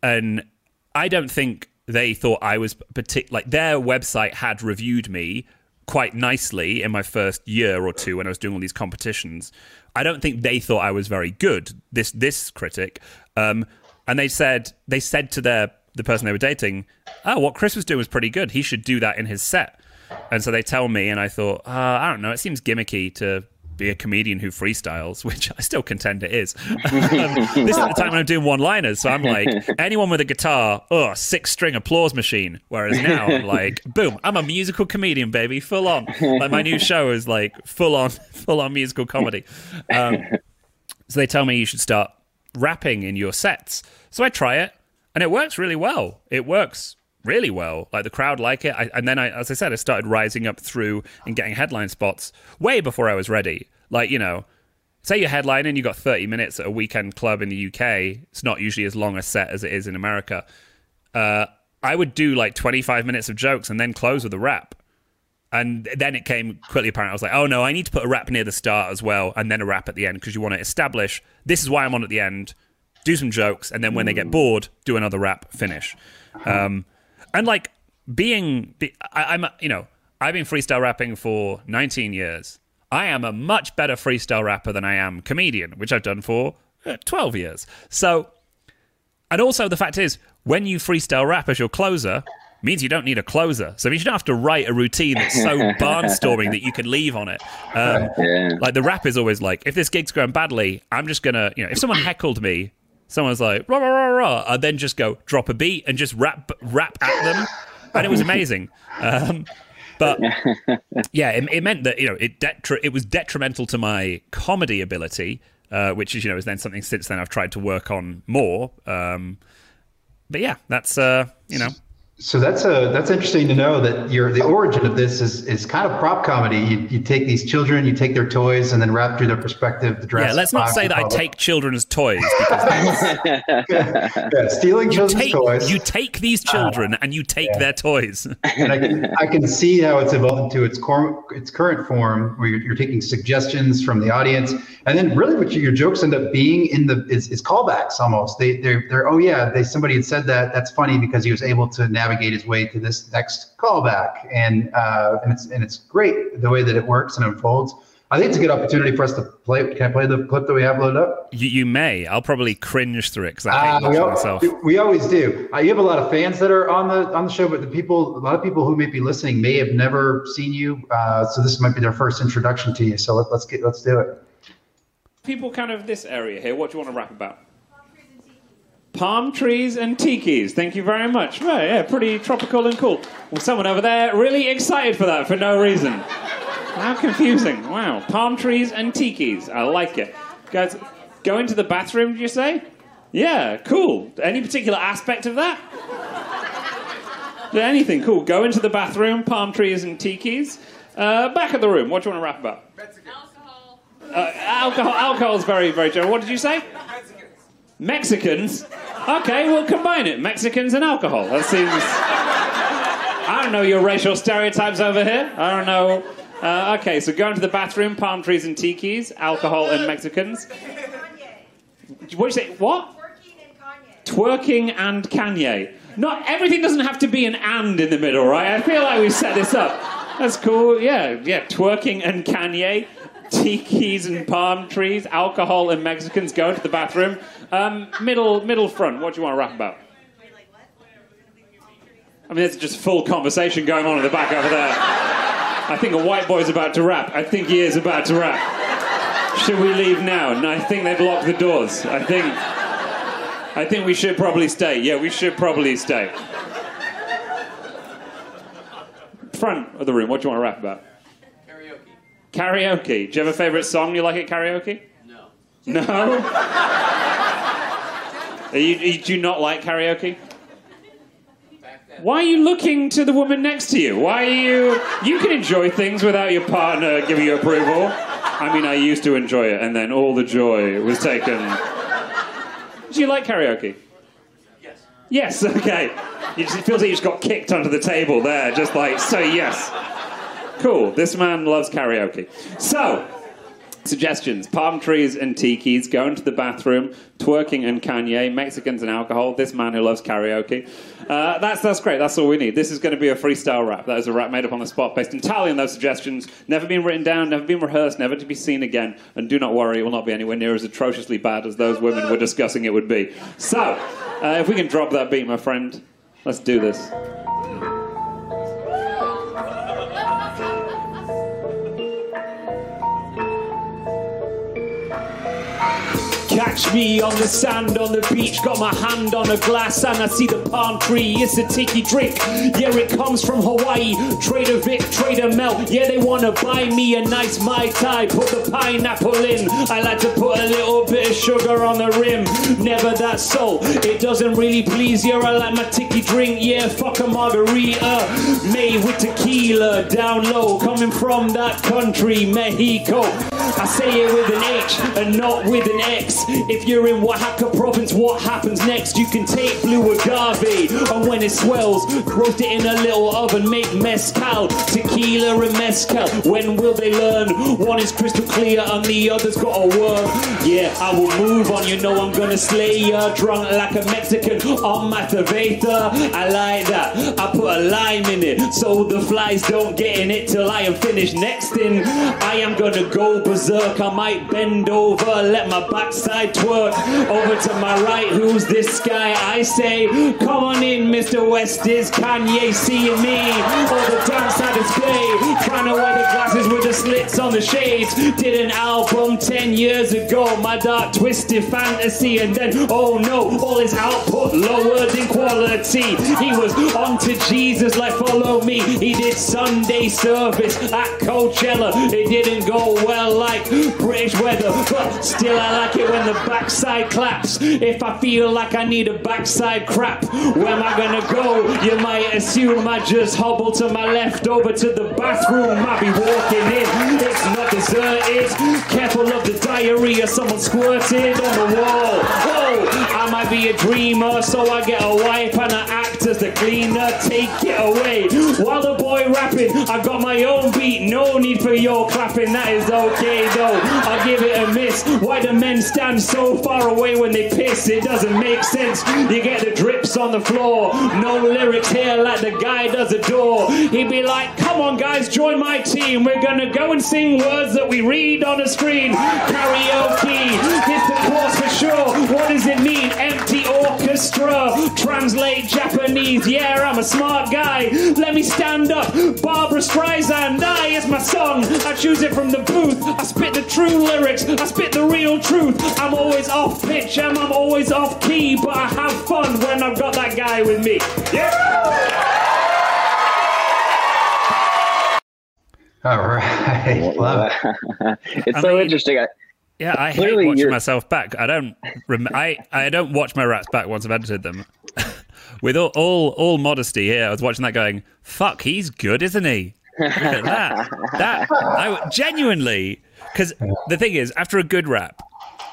Speaker 4: And I don't think they thought I was particular. Like their website had reviewed me quite nicely in my first year or two when I was doing all these competitions. I don't think they thought I was very good. This this critic, um, and they said they said to their the person they were dating, "Oh, what Chris was doing was pretty good. He should do that in his set." And so they tell me, and I thought, uh, I don't know. It seems gimmicky to be a comedian who freestyles, [laughs] which I still contend it is. Um, this is the time when I'm doing one liners. So I'm like, [laughs] anyone with a guitar, oh, six string applause machine. Whereas now I'm [laughs] like, boom, I'm a musical comedian, baby, full on. Like my new show is like full on, full on musical comedy. Um, so they tell me you should start rapping in your sets. So I try it and it works really well. It works really well. Like the crowd like it. I, and then I, as I said, I started rising up through and getting headline spots way before I was ready. Like, you know, say you're headlining, you got 30 minutes at a weekend club in the UK. It's not usually as long a set as it is in America. Uh, I would do like 25 minutes of jokes and then close with a rap. And then it came quickly apparent. I was like, oh no, I need to put a rap near the start as well, and then a rap at the end because you want to establish this is why I'm on at the end, do some jokes, and then when they get bored, do another rap, finish. Um, and like being, I, I'm, you know, I've been freestyle rapping for 19 years. I am a much better freestyle rapper than I am comedian, which I've done for uh, 12 years. So, and also the fact is, when you freestyle rap as your closer, means you don't need a closer. So you don't have to write a routine that's so [laughs] barnstorming that you can leave on it. Um, [laughs] yeah. Like the rap is always like, if this gig's going badly, I'm just gonna, you know, if someone heckled me someone's like rah rah rah rah, I'd then just go drop a beat and just rap rap at them, and it was amazing. Um, but [laughs] yeah, it, it, meant that you know it detri- it was detrimental to my comedy ability, uh, which is you know is then something since then I've tried to work on more. Um, but yeah, that's uh, you know
Speaker 2: so that's a that's interesting to know that your the origin of this is is kind of prop comedy. You, you take these children, you take their toys, and then wrap through their perspective. The
Speaker 4: yeah, let's not say that I take children's toys [laughs]
Speaker 2: yeah, stealing you children's
Speaker 4: take,
Speaker 2: toys.
Speaker 4: You take these uh, children uh, and you take yeah. their toys. [laughs]
Speaker 2: and I can, I can see how it's evolved to its core, its current form, where you're, you're, taking suggestions from the audience, and then really what your jokes end up being in the is, is callbacks almost. They they're, they're oh yeah, they somebody had said that. That's funny because he was able to navigate navigate his way to this next callback, and uh, and it's and it's great the way that it works and unfolds. I think it's a good opportunity for us to play. Can I play the clip that we have loaded up?
Speaker 4: You, you may. I'll probably cringe through it because I hate uh,
Speaker 2: we,
Speaker 4: myself.
Speaker 2: We always do. Uh, you have a lot of fans that are on the on the show, but the people, a lot of people who may be listening, may have never seen you. Uh, so this might be their first introduction to you. So let, let's get let's do it.
Speaker 4: People, kind of this area here. What do you want to rap about? Palm trees and tikis. Thank you very much. Right, yeah, pretty tropical and cool. Well, someone over there really excited for that for no reason. How confusing. Wow. Palm trees and tikis. I like it. Guys, go into the bathroom, did you say? Yeah, cool. Any particular aspect of that? Anything, cool. Go into the bathroom, palm trees and tikis. Uh, back of the room, what do you want to rap about?
Speaker 5: Alcohol.
Speaker 4: Uh, alcohol. Alcohol's very, very general. What did you say? Mexicans. Okay, we'll combine it. Mexicans and alcohol. That seems. I don't know your racial stereotypes over here. I don't know. Uh, okay, so go into the bathroom, palm trees and tikis, alcohol and Mexicans. What you say? What? Twerking and Kanye. Not everything doesn't have to be an and in the middle, right? I feel like we've set this up. That's cool. Yeah, yeah. Twerking and Kanye, tikis and palm trees, alcohol and Mexicans. Go into the bathroom. Um, middle, middle front. What do you want to rap about? I mean, there's just full conversation going on in the back over there. I think a white boy's about to rap. I think he is about to rap. Should we leave now? No, I think they've locked the doors. I think. I think we should probably stay. Yeah, we should probably stay. Front of the room. What do you want to rap about?
Speaker 5: Karaoke.
Speaker 4: Karaoke. Do you have a favorite song you like at karaoke?
Speaker 5: No.
Speaker 4: No. [laughs] Are you, you- do you not like karaoke? Why are you looking to the woman next to you? Why are you? You can enjoy things without your partner giving you approval. I mean, I used to enjoy it, and then all the joy was taken. Do you like karaoke?
Speaker 5: Yes.
Speaker 4: Yes. Okay. Just, it feels like you just got kicked under the table there, just like so yes. Cool. This man loves karaoke. So. Suggestions: palm trees and tikis, going to the bathroom, twerking and Kanye, Mexicans and alcohol. This man who loves karaoke. Uh, that's that's great. That's all we need. This is going to be a freestyle rap. That is a rap made up on the spot, based entirely on those suggestions. Never been written down, never been rehearsed, never to be seen again. And do not worry, it will not be anywhere near as atrociously bad as those women were discussing it would be. So, uh, if we can drop that beat, my friend, let's do this. Catch me on the sand on the beach, got my hand on a glass and I see the palm tree. It's a tiki drink. Yeah, it comes from Hawaii. Trader Vic, Trader Mel. Yeah, they wanna buy me a nice Mai Tai. Put the pineapple in. I like to put a little bit of sugar on the rim. Never that so. It doesn't really please you. I like my tiki drink. Yeah, fuck a margarita. Made with tequila down low. Coming from that country, Mexico. I say it with an H and not with an X. If you're in Oaxaca province, what happens next? You can take blue agave, and when it swells, roast it in a little oven, make mezcal, tequila and mezcal. When will they learn? One is crystal clear, and the other's got a worm. Yeah, I will move on. You know I'm gonna slay ya, drunk like a Mexican on my cerveza. I like that. I put a lime in it, so the flies don't get in it till I am finished. Next thing, I am gonna go berserk. I might bend over, let my backside twerk. Over to my right, who's this guy? I say, come on in, Mr. West. Is Kanye seeing me? All the dance I display, trying to wear the glasses with the slits on the shades. Did an album 10 years ago, my dark twisted fantasy, and then, oh no, all his output lowered in quality. He was on to Jesus, like follow me. He did Sunday service at Coachella. It didn't go well like British weather, but still I like it when the backside claps. If I feel like I need a backside crap, where am I gonna go? You might assume I just hobble to my left over to the bathroom. I be walking in, it's not deserted. Careful of the diarrhea, someone squirted on the wall. Whoa, I might be a dreamer, so I get a wipe and I act as the cleaner. Take it away. While the boy rapping, I got my own beat. No need for your clapping, that is okay though. I'll give it a miss. Why do men stand so far away when they piss? It doesn't make sense. You get the drips on the floor. No lyrics here like the guy does adore. He'd be like, come on guys, join my team. We're gonna go and sing words that we read on a screen. Karaoke, it's the course for sure. What does it mean? Empty orchestra. Translate Japanese. Yeah, I'm a smart guy. Let me stand up. Barbra Streisand, I is my song. I choose it from the booth. I spit the true lyrics. I spit the real truth. I'm always off pitch and I'm always off key, but I have fun when I've got that guy with me. Yeah.
Speaker 2: All right. Love it. [laughs]
Speaker 3: it's
Speaker 4: I
Speaker 3: so
Speaker 4: mean-
Speaker 3: interesting. I,
Speaker 4: Yeah, I hate watching
Speaker 3: you're-
Speaker 4: myself back. I don't. Rem- I I don't watch my raps back once I've edited them. [laughs] With all, all all modesty here, I was watching that going, "Fuck, he's good, isn't he?" That. That I genuinely because the thing is, after a good rap,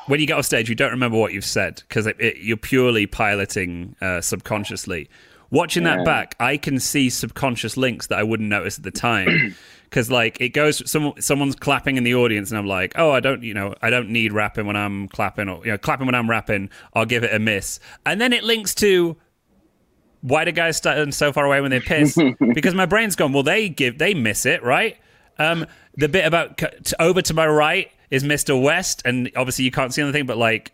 Speaker 4: when you get off stage, you don't remember what you've said because it, it, you're purely piloting uh, subconsciously. Watching that back, I can see subconscious links that I wouldn't notice at the time. Because like it goes, someone someone's clapping in the audience, and I'm like, oh, I don't, you know, I don't need rapping when I'm clapping, or you know, clapping when I'm rapping. I'll give it a miss, and then it links to why do guys stand so far away when they piss? [laughs] because my brain's gone. Well, they give, they miss it, right? Um, the bit about over to my right is Mr. West, and obviously you can't see anything, but like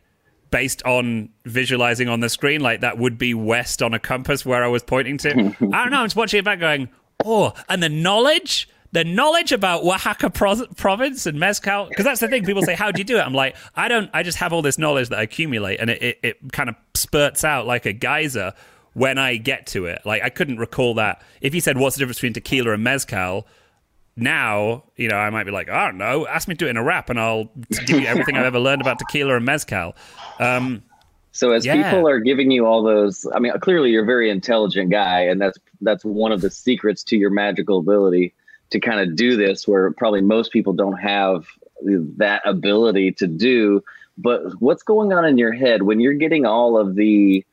Speaker 4: based on visualizing on the screen, like that would be west on a compass where I was pointing to. [laughs] I don't know. I'm just watching it back, going, oh, and the knowledge. The knowledge about Oaxaca pro- province and mezcal, because that's the thing. People say, "How do you do it?" I'm like, I don't. I just have all this knowledge that I accumulate, and it, it, it kind of spurts out like a geyser when I get to it. Like I couldn't recall that. If you said, "What's the difference between tequila and mezcal?" now, you know, I might be like, I don't know, ask me to do it in a rap and I'll give you everything I've ever learned about tequila and mezcal. Um,
Speaker 3: So as
Speaker 4: Yeah.
Speaker 3: people are giving you all those, I mean, clearly you're a very intelligent guy, and that's that's one of the secrets to your magical ability to kind of do this, where probably most people don't have that ability to do. But what's going on in your head when you're getting all of the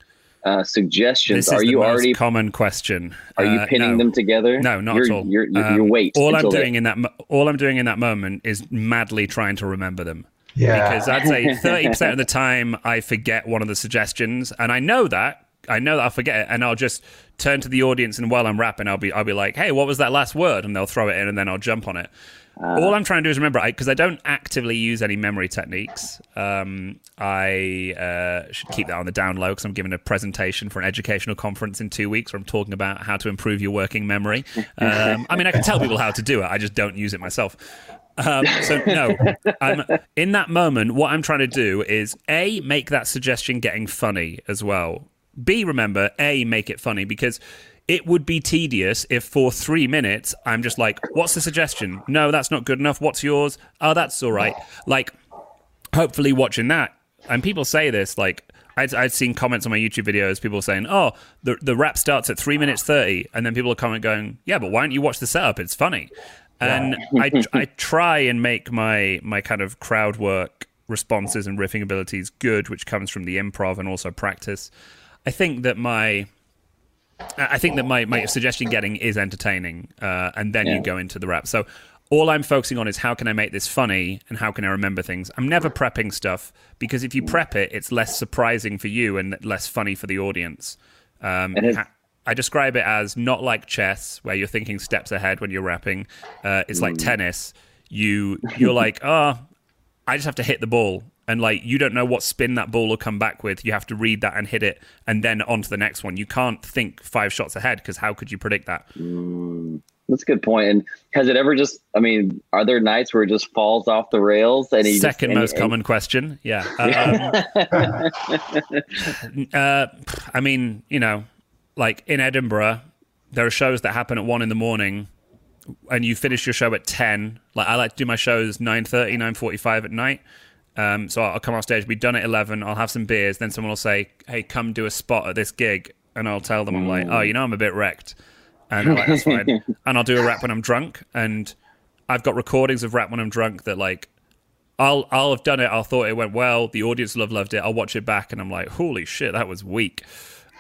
Speaker 3: uh, suggestions?
Speaker 4: this is
Speaker 3: Are
Speaker 4: the
Speaker 3: you
Speaker 4: most
Speaker 3: already
Speaker 4: common question.
Speaker 3: are you
Speaker 4: Uh,
Speaker 3: pinning
Speaker 4: no.
Speaker 3: them together?
Speaker 4: No, not
Speaker 3: you're,
Speaker 4: at all.
Speaker 3: You're, you're,
Speaker 4: Um,
Speaker 3: you're wait.
Speaker 4: all I'm
Speaker 3: until they-
Speaker 4: doing in that, mo- all I'm doing in that moment is madly trying to remember them.
Speaker 2: Yeah.
Speaker 4: because I'd say [laughs] 30% of the time I forget one of the suggestions and I know that I know that I'll forget it and I'll just turn to the audience and while I'm rapping I'll be I'll be like hey what was that last word? And they'll throw it in and then I'll jump on it. All I'm trying to do is remember because I, don't actively use any memory techniques. Um, I uh, should keep that on the down low because I'm giving a presentation for an educational conference in two weeks where I'm talking about how to improve your working memory. Um, I mean I can tell people how to do it I just don't use it myself. Um, so no, I'm, in that moment, what I'm trying to do is a make that suggestion getting funny as well. B remember a make it funny because it would be tedious if for three minutes I'm just like, what's the suggestion? No, that's not good enough. What's yours? Oh, that's all right. Like, hopefully watching that, and people say this like. I'd, I'd seen comments on my YouTube videos, people saying, "Oh, the the rap starts at three minutes 30. and then people are comment going, "Yeah, but why don't you watch the setup? It's funny." and I, I try and make my my kind of crowd work responses and riffing abilities good, which comes from the improv and also practice. I think that my I think that my, my suggestion getting is entertaining, uh, and then
Speaker 3: Yeah.
Speaker 4: you go into the rap. So all I'm focusing on is how can I make this funny and how can I remember things. I'm never prepping stuff because if you prep it, it's less surprising for you and less funny for the audience. Um,
Speaker 3: And it-
Speaker 4: ha- I describe it as not like chess, where you're thinking steps ahead when you're rapping. Uh, it's like tennis. You you're like, oh, [laughs] I just have to hit the ball, and like you don't know what spin that ball will come back with. You have to read that and hit it, and then on to the next one. You can't think five shots ahead because how could you predict that?
Speaker 3: That's a good point. And has it ever just? I mean, are there nights where it just falls off the rails? And he just-
Speaker 4: Second
Speaker 3: and-
Speaker 4: most
Speaker 3: and-
Speaker 4: common question. Yeah. [laughs] Um, uh, I mean, you know, like in Edinburgh, there are shows that happen at one in the morning, and you finish your show at ten. Like I like to do my shows 9.30, 9.45 at night. Um, so I'll come off stage, be done at eleven. I'll have some beers. Then someone will say, "Hey, come do a spot at this gig," and I'll tell them, "I'm like, oh, you know, I'm a bit wrecked." And like, that's fine. [laughs] And I'll do a rap when I'm drunk. And I've got recordings of rap when I'm drunk that like I'll I'll have done it. I'll thought it went well. The audience will have loved it. I'll watch it back and I'm like, holy shit, that was weak.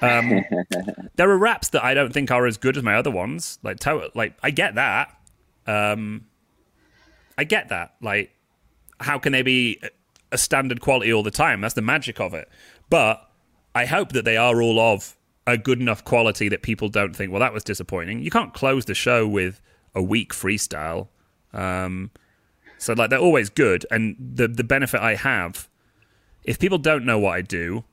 Speaker 4: Um, [laughs] there are raps that I don't think are as good as my other ones. Like to- like I get that. Um, I get that. Like, how can they be a standard quality all the time? That's the magic of it. But I hope that they are all of a good enough quality that people don't think, well, that was disappointing. You can't close the show with a weak freestyle. Um, so like they're always good, and the the benefit I have, if people don't know what I do,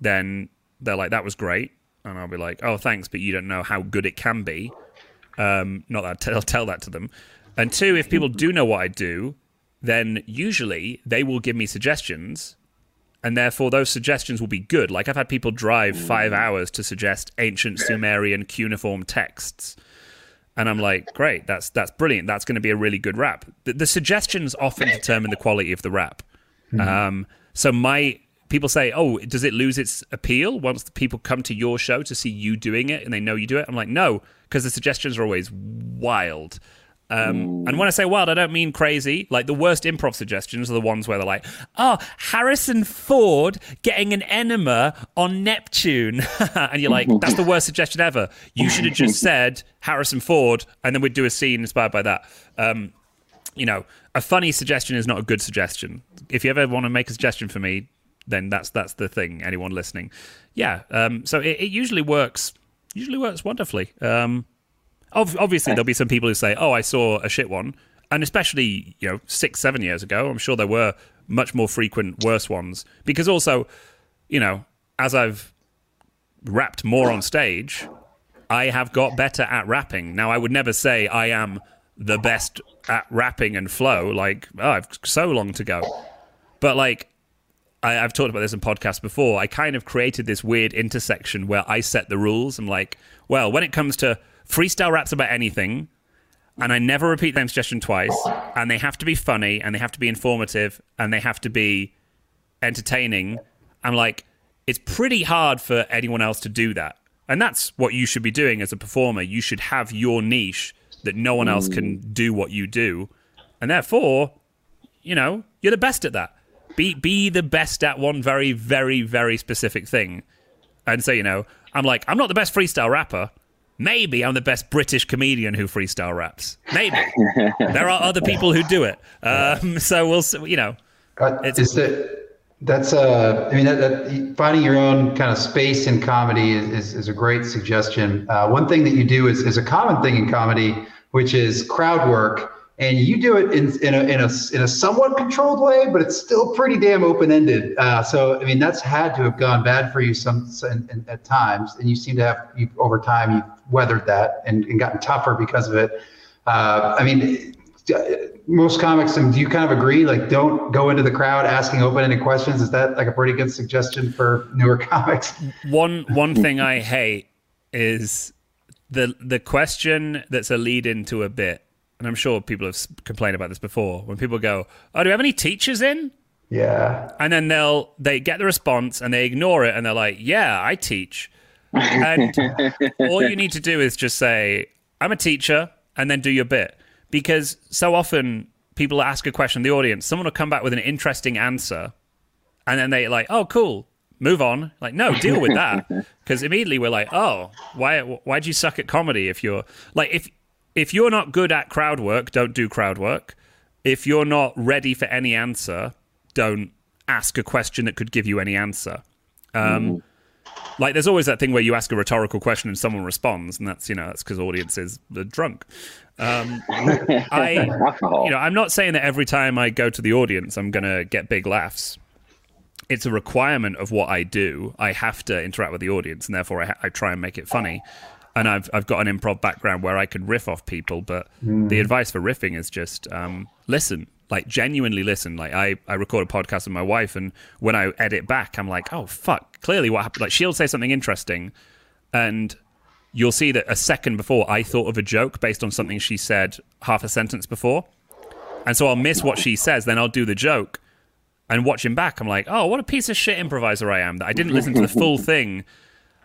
Speaker 4: then they're like, that was great, and I'll be like, oh, thanks, but you don't know how good it can be. Um, not that I'll tell that to them. And two, if people do know what I do, then usually they will give me suggestions and therefore those suggestions will be good. Like I've had people drive five hours to suggest ancient Sumerian cuneiform texts, And I'm like, great, that's that's brilliant. That's going to be a really good rap. The, the suggestions often determine the quality of the rap. Um, so my people say, oh, does it lose its appeal once the people come to your show to see you doing it and they know you do it? I'm like, no, because the suggestions are always wild. Um, and when I say wild, I don't mean crazy. Like the worst improv suggestions are the ones where they're like, "Oh, Harrison Ford getting an enema on Neptune," [laughs] and you're like, [laughs] "That's the worst suggestion ever." You should have just [laughs] said Harrison Ford, and then we'd do a scene inspired by that. Um, you know, a funny suggestion is not a good suggestion. If you ever want to make a suggestion for me, then that's that's the thing. Anyone listening, yeah. Um, so it, it usually works. Usually works wonderfully. Um, Ob- obviously there'll be some people who say, "Oh, I saw a shit one," and especially you know six, seven years ago, I'm sure there were much more frequent worse ones because also, you know, as I've rapped more on stage, I have got better at rapping. Now, I would never say I am the best at rapping and flow. Like, oh, I've so long to go, but like. I, I've talked about this in podcasts before. I kind of created this weird intersection where I set the rules. I'm like, well, when it comes to freestyle raps about anything, and I never repeat the same suggestion twice, and they have to be funny, and they have to be informative, and they have to be entertaining. I'm like, it's pretty hard for anyone else to do that. And that's what you should be doing as a performer. You should have your niche that no one else can hmm. do what you do. And therefore, you know, you're the best at that. Be be the best at one very, very, very specific thing. And so, you know, I'm like, I'm not the best freestyle rapper. Maybe I'm the best British comedian who freestyle raps. Maybe [laughs] there are other people who do it. Um, so we'll, you know,
Speaker 2: Uh,
Speaker 4: It's-
Speaker 2: is that that's uh I mean that, that finding your own kind of space in comedy is, is, is a great suggestion. Uh, one thing that you do is is a common thing in comedy, which is crowd work, and you do it in in a in a, in a somewhat controlled way, but it's still pretty damn open ended. Uh, so I mean that's had to have gone bad for you some, some in, at times, and you seem to have you, over time you've weathered that and, and gotten tougher because of it. Uh, I mean, most comics, do you kind of agree? Like, don't go into the crowd asking open-ended questions. Is that like a pretty good suggestion for newer [laughs] comics?
Speaker 4: one one thing I hate is the the question that's a lead into a bit, and I'm sure people have complained about this before. When people go, "Oh, do we have any teachers in?"
Speaker 2: Yeah,
Speaker 4: and then they'll they get the response and they ignore it and they're like, "Yeah, I teach." And [laughs] all you need to do is just say, "I'm a teacher," and then do your bit. Because so often people ask a question in the audience, someone will come back with an interesting answer, and then they like, "Oh, cool." Move on. Like, no, deal with that. [laughs] Because immediately we're like, oh, why? Why'd you suck at comedy? If you're like, if if you're not good at crowd work, don't do crowd work. If you're not ready for any answer, don't ask a question that could give you any answer. Um, Like, there's always that thing where you ask a rhetorical question and someone responds, and that's you know that's because audiences are drunk. Um, [laughs] I you know I'm not saying that every time I go to the audience, I'm gonna get big laughs. It's a requirement of what I do. I have to interact with the audience, and therefore I, ha- I try and make it funny. And I've I've got an improv background where I can riff off people, but the advice for riffing is just um, listen, like genuinely listen. Like I I record a podcast with my wife, and when I edit back, I'm like, oh fuck, clearly what happened. Like she'll say something interesting, and you'll see that a second before I thought of a joke based on something she said half a sentence before. And so I'll miss what she says, then I'll do the joke and watching back, I'm like, oh, what a piece of shit improviser I am that I didn't listen to the full [laughs] thing.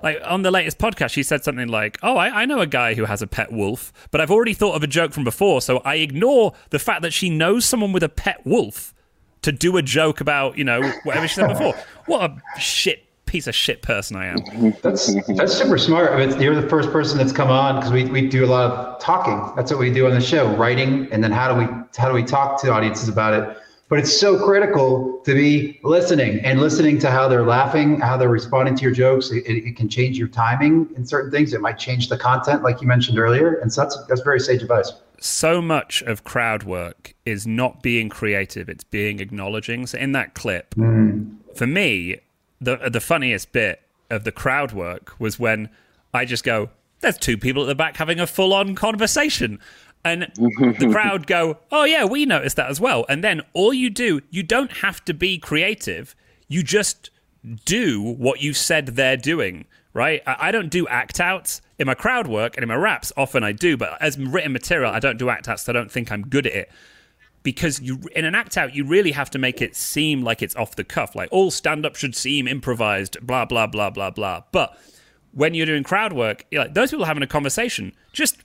Speaker 4: Like on the latest podcast, she said something like, oh, I, I know a guy who has a pet wolf, but I've already thought of a joke from before, so I ignore the fact that she knows someone with a pet wolf to do a joke about, you know, whatever she said before. What a shit piece of shit person I am.
Speaker 2: that's that's super smart. I mean, you're the first person that's come on because we, we do a lot of talking. That's what we do on the show, writing, and then how do we how do we talk to audiences about it? But it's so critical to be listening and listening to how they're laughing, how they're responding to your jokes. It, it can change your timing in certain things. It might change the content, like you mentioned earlier. And so that's that's very sage advice.
Speaker 4: so much of crowd work is not being creative it's being acknowledging so in that clip mm. for me the the funniest bit of the crowd work was when i just go there's two people at the back having a full on conversation and the [laughs] crowd go oh yeah we noticed that as well and then all you do you don't have to be creative you just do what you said they're doing right? I, don't do act outs in my crowd work and in my raps. Often I do, but as written material, I don't do act outs. So I don't think I'm good at it because you in an act out you really have to make it seem like it's off the cuff like all stand up should seem improvised blah blah blah blah blah but when you're doing crowd work you're like those people are having a conversation just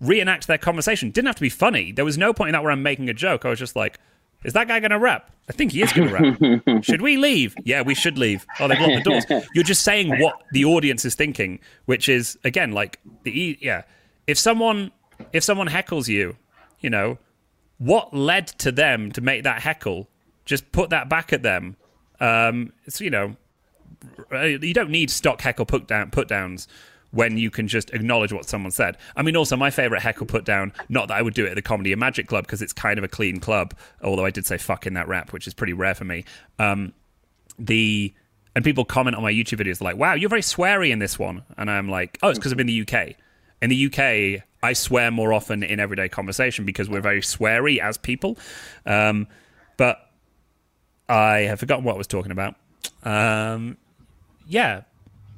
Speaker 4: reenact their conversation. Didn't have to be funny. There was no point in that where i'm making a joke. I was just like is that guy going to rap? I think he is going to rap. [laughs] Should we leave? Yeah we should leave. Oh they've locked the doors. [laughs] You're just saying what the audience is thinking which is again like the yeah. If someone if someone heckles you you know what led to them to make that heckle? Just put that back at them. Um it's you know you don't need stock heckle put down put downs when you can just acknowledge what someone said. I mean, also my favorite heckle put down. Not that I would do it at the Comedy and Magic Club because it's kind of a clean club. Although I did say "fuck" in that rap, which is pretty rare for me. Um, the and people comment on my YouTube videos like, "Wow, you're very sweary in this one," and I'm like, "Oh, it's because I'm in the UK. In the UK, I swear more often in everyday conversation because we're very sweary as people." Um, but I have forgotten what I was talking about. Um, yeah,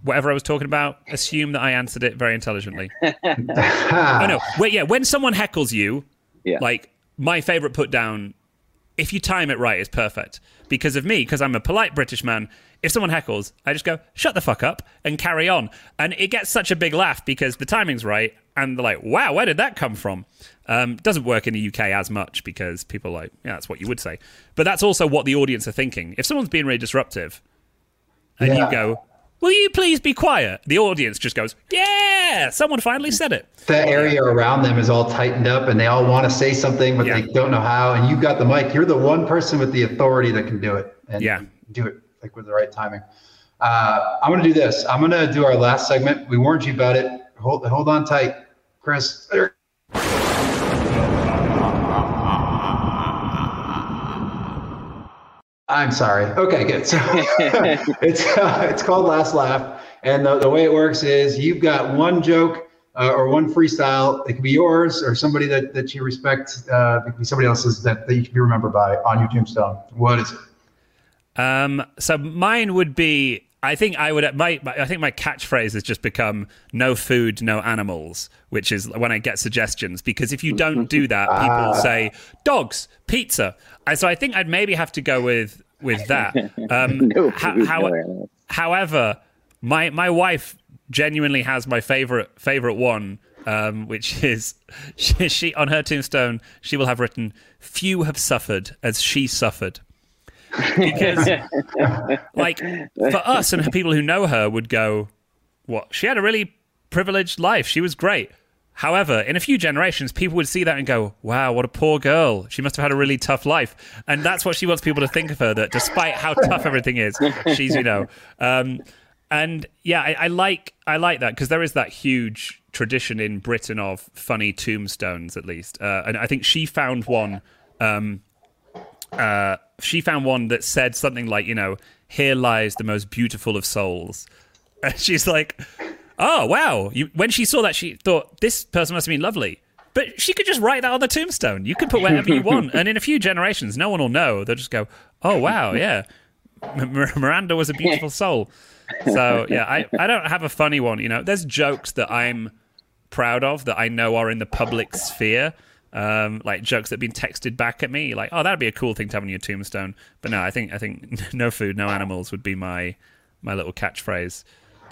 Speaker 4: whatever I was talking about, assume that I answered it very intelligently. [laughs] I know. Wait, yeah, when someone heckles you,
Speaker 3: Yeah.
Speaker 4: like my favorite put down, if you time it right, is perfect. Because of me, because I'm a polite British man, if someone heckles, I just go, shut the fuck up and carry on. And it gets such a big laugh because the timing's right. And they're like, wow, where did that come from? Um, doesn't work in the UK as much because people are like, yeah, that's what you would say. But that's also what the audience are thinking. If someone's being really disruptive and
Speaker 2: Yeah.
Speaker 4: you go, will you please be quiet? The audience just goes, yeah, someone finally said it.
Speaker 2: the area around them is all tightened up and they all want to say something, but
Speaker 4: Yeah.
Speaker 2: they don't know how. And you've got the mic. You're the one person with the authority that can do it and
Speaker 4: Yeah.
Speaker 2: do it like with the right timing. Uh, I'm going to do this. I'm going to do our last segment. We warned you about it. Hold, hold on tight, Chris. There- I'm sorry. Okay, good. So [laughs] it's uh, it's called Last Laugh, and the, the way it works is you've got one joke uh, or one freestyle. It can be yours or somebody that, that you respect. Uh, it can be somebody else's that, that you can be remembered by on your tombstone. What is it?
Speaker 4: Um, so mine would be. I think I would. My, my I think my catchphrase has just become "no food, no animals," which is when I get suggestions. Because if you don't do [laughs] that, people say dogs, pizza. So I think I'd maybe have to go with with that. Um, [laughs]
Speaker 3: No food,
Speaker 4: how-
Speaker 3: no
Speaker 4: however, my my wife genuinely has my favorite favorite one. Um, which is [laughs] she, she on her tombstone she will have written few have suffered as she suffered because [laughs] like for us and people who know her would go what? She had a really privileged life. She was great. However in a few generations people would see that and go wow what a poor girl. She must have had a really tough life. And that's what she wants people to think of her that despite how tough everything is she's you know. Um, and yeah I, I like i like that because there is that huge tradition in britain of funny tombstones at least. Uh, and i think she found one um, uh, she found one that said something like, you know, here lies the most beautiful of souls. [laughs] And she's like, oh, wow. You, when she saw that, she thought, this person must have been lovely. But she could just write that on the tombstone. You could put whatever you want. And in a few generations, no one will know. They'll just go, oh, wow, yeah. [laughs] Miranda was a beautiful soul. So, yeah, I, I don't have a funny one. You know, there's jokes that I'm proud of that I know are in the public sphere. Um, like jokes that have been texted back at me, like, "Oh, that'd be a cool thing to have on your tombstone." But no, I think I think [laughs] no food, no animals would be my my little catchphrase.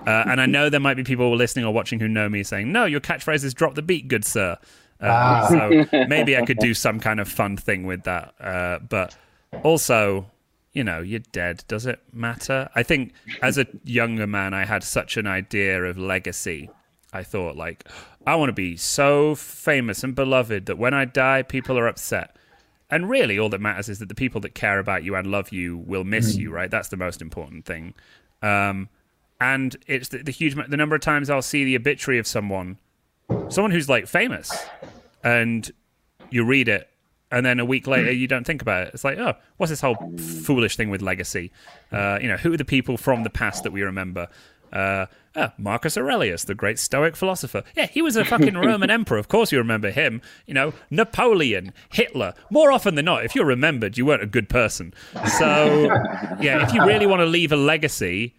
Speaker 4: Uh, and I know there might be people listening or watching who know me saying, "No, your catchphrase is drop the beat, good sir." Uh, So maybe I could do some kind of fun thing with that. Uh, but also, you know, you're dead. Does it matter? I think as a younger man, I had such an idea of legacy. I thought, like, I want to be so famous and beloved that when I die, people are upset. And really, all that matters is that the people that care about you and love you will miss you, right? That's the most important thing. Um, and it's the, the huge the number of times I'll see the obituary of someone, someone who's like famous, and you read it, and then a week later you don't think about it. It's like, oh, what's this whole foolish thing with legacy? Uh, you know, who are the people from the past that we remember? Uh, ah, Marcus Aurelius, the great Stoic philosopher. Yeah, he was a fucking Roman [laughs] emperor. Of course, you remember him. You know, Napoleon, Hitler. More often than not, if you're remembered, you weren't a good person. So, [laughs] yeah, if you really want to leave a legacy,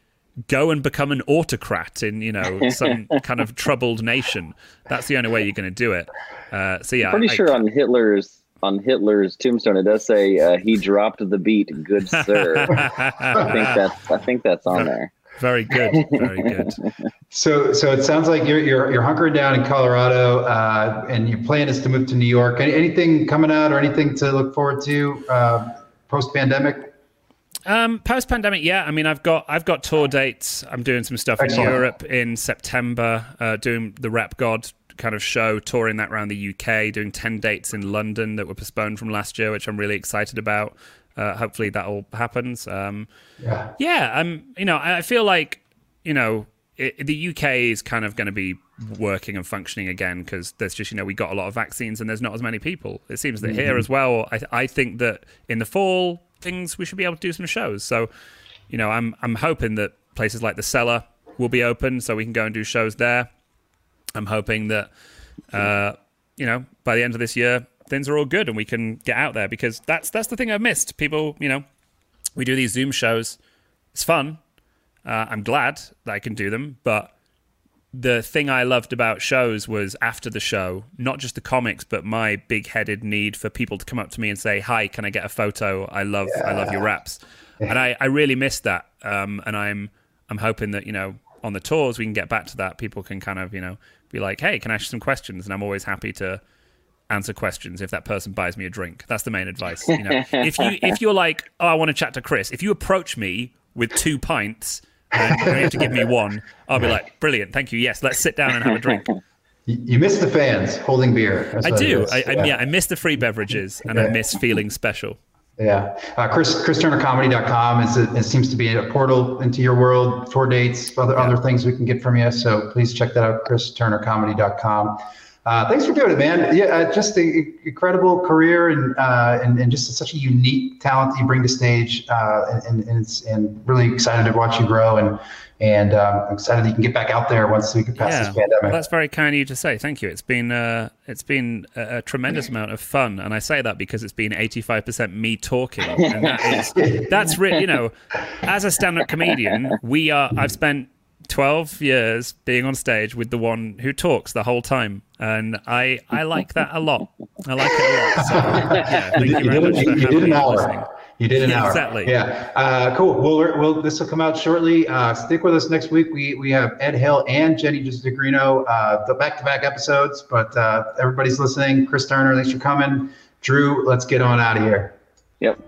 Speaker 4: go and become an autocrat in you know some kind of troubled nation. That's the only way you're going to do it. Uh, so yeah, I'm
Speaker 3: Pretty
Speaker 4: I-
Speaker 3: sure on Hitler's on Hitler's tombstone it does say uh, he dropped the beat, good sir. [laughs] I think that's I think that's on there.
Speaker 4: Very good, [laughs] very good.
Speaker 2: So, so it sounds like you're you're you're hunkering down in Colorado, uh, and your plan is to move to New York. Any, anything coming out or anything to look forward to uh, post pandemic?
Speaker 4: Um, post pandemic, yeah. I mean, I've got I've got tour dates. I'm doing some stuff
Speaker 2: Excellent.
Speaker 4: in Europe in September, uh, doing the Rap God kind of show, touring that around the UK, doing ten dates in London that were postponed from last year, which I'm really excited about. Uh, hopefully that all happens. Um,
Speaker 2: Yeah.
Speaker 4: yeah, I'm. You know, I feel like you know it, the UK is kind of going to be working and functioning again because there's just you know we got a lot of vaccines and there's not as many people. It seems that here as well. I I think that in the fall things we should be able to do some shows. So you know, I'm I'm hoping that places like the Cellar will be open so we can go and do shows there. I'm hoping that uh, you know by the end of this year things are all good and we can get out there because that's that's the thing I've missed. People, you know, we do these Zoom shows. It's fun. Uh, I'm glad that I can do them, but the thing I loved about shows was after the show, not just the comics, but my big-headed need for people to come up to me and say, "Hi, can I get a photo? I love, I love your raps," and I, I really missed that. Um, and I'm, I'm hoping that you know, on the tours we can get back to that. People can kind of, you know, be like, "Hey, can I ask you some questions?" And I'm always happy to answer questions if that person buys me a drink. That's the main advice. You know, [laughs] if you if you're like, oh, I want to chat to Chris. If you approach me with two pints and you have to give me one, I'll be like, brilliant, thank you. Yes, let's sit down and have a drink. [laughs]
Speaker 2: You, you miss the fans holding beer. That's
Speaker 4: I do. I, I, yeah, I miss the free beverages and I miss feeling special.
Speaker 2: Yeah. Uh, Chris, ChrisTurnerComedy.com is a, it seems to be a portal into your world, tour dates, other, other things we can get from you. So please check that out, ChrisTurnerComedy.com. Uh, thanks for doing it, man. Yeah, uh, just an incredible career and, uh, and and just such a unique talent that you bring to stage, uh, and and, it's, and really excited to watch you grow and and um, excited that you can get back out there once we get past
Speaker 4: Yeah,
Speaker 2: this pandemic.
Speaker 4: that's very kind of you to say. Thank you. It's been uh, it's been a, a tremendous amount of fun, and I say that because it's been eighty five percent me talking, and that is [laughs] that's really you know, as a stand up comedian, we are. I've spent twelve years being on stage with the one who talks the whole time, and I I like that a lot. I like it a lot. So, yeah, [laughs] thank you,
Speaker 2: you, did, you, you did an hour.
Speaker 4: listening.
Speaker 2: You did an
Speaker 4: Yeah,
Speaker 2: hour.
Speaker 4: exactly.
Speaker 2: Yeah. Uh, cool. Well, we're, well, this will come out shortly. Uh, stick with us next week. We we have Ed Hill and Jenny Giustigrino, uh, the back-to-back episodes. But uh, everybody's listening. Chris Turner, thanks for coming. Drew, let's get on out of here.
Speaker 3: Yep.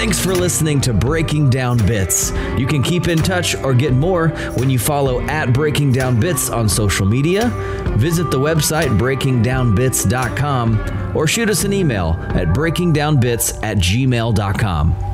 Speaker 1: Thanks for listening to Breaking Down Bits. You can keep in touch or get more when you follow at Breaking Down Bits on social media, visit the website breakingdownbits.com, or shoot us an email at breakingdownbits at gmail.com.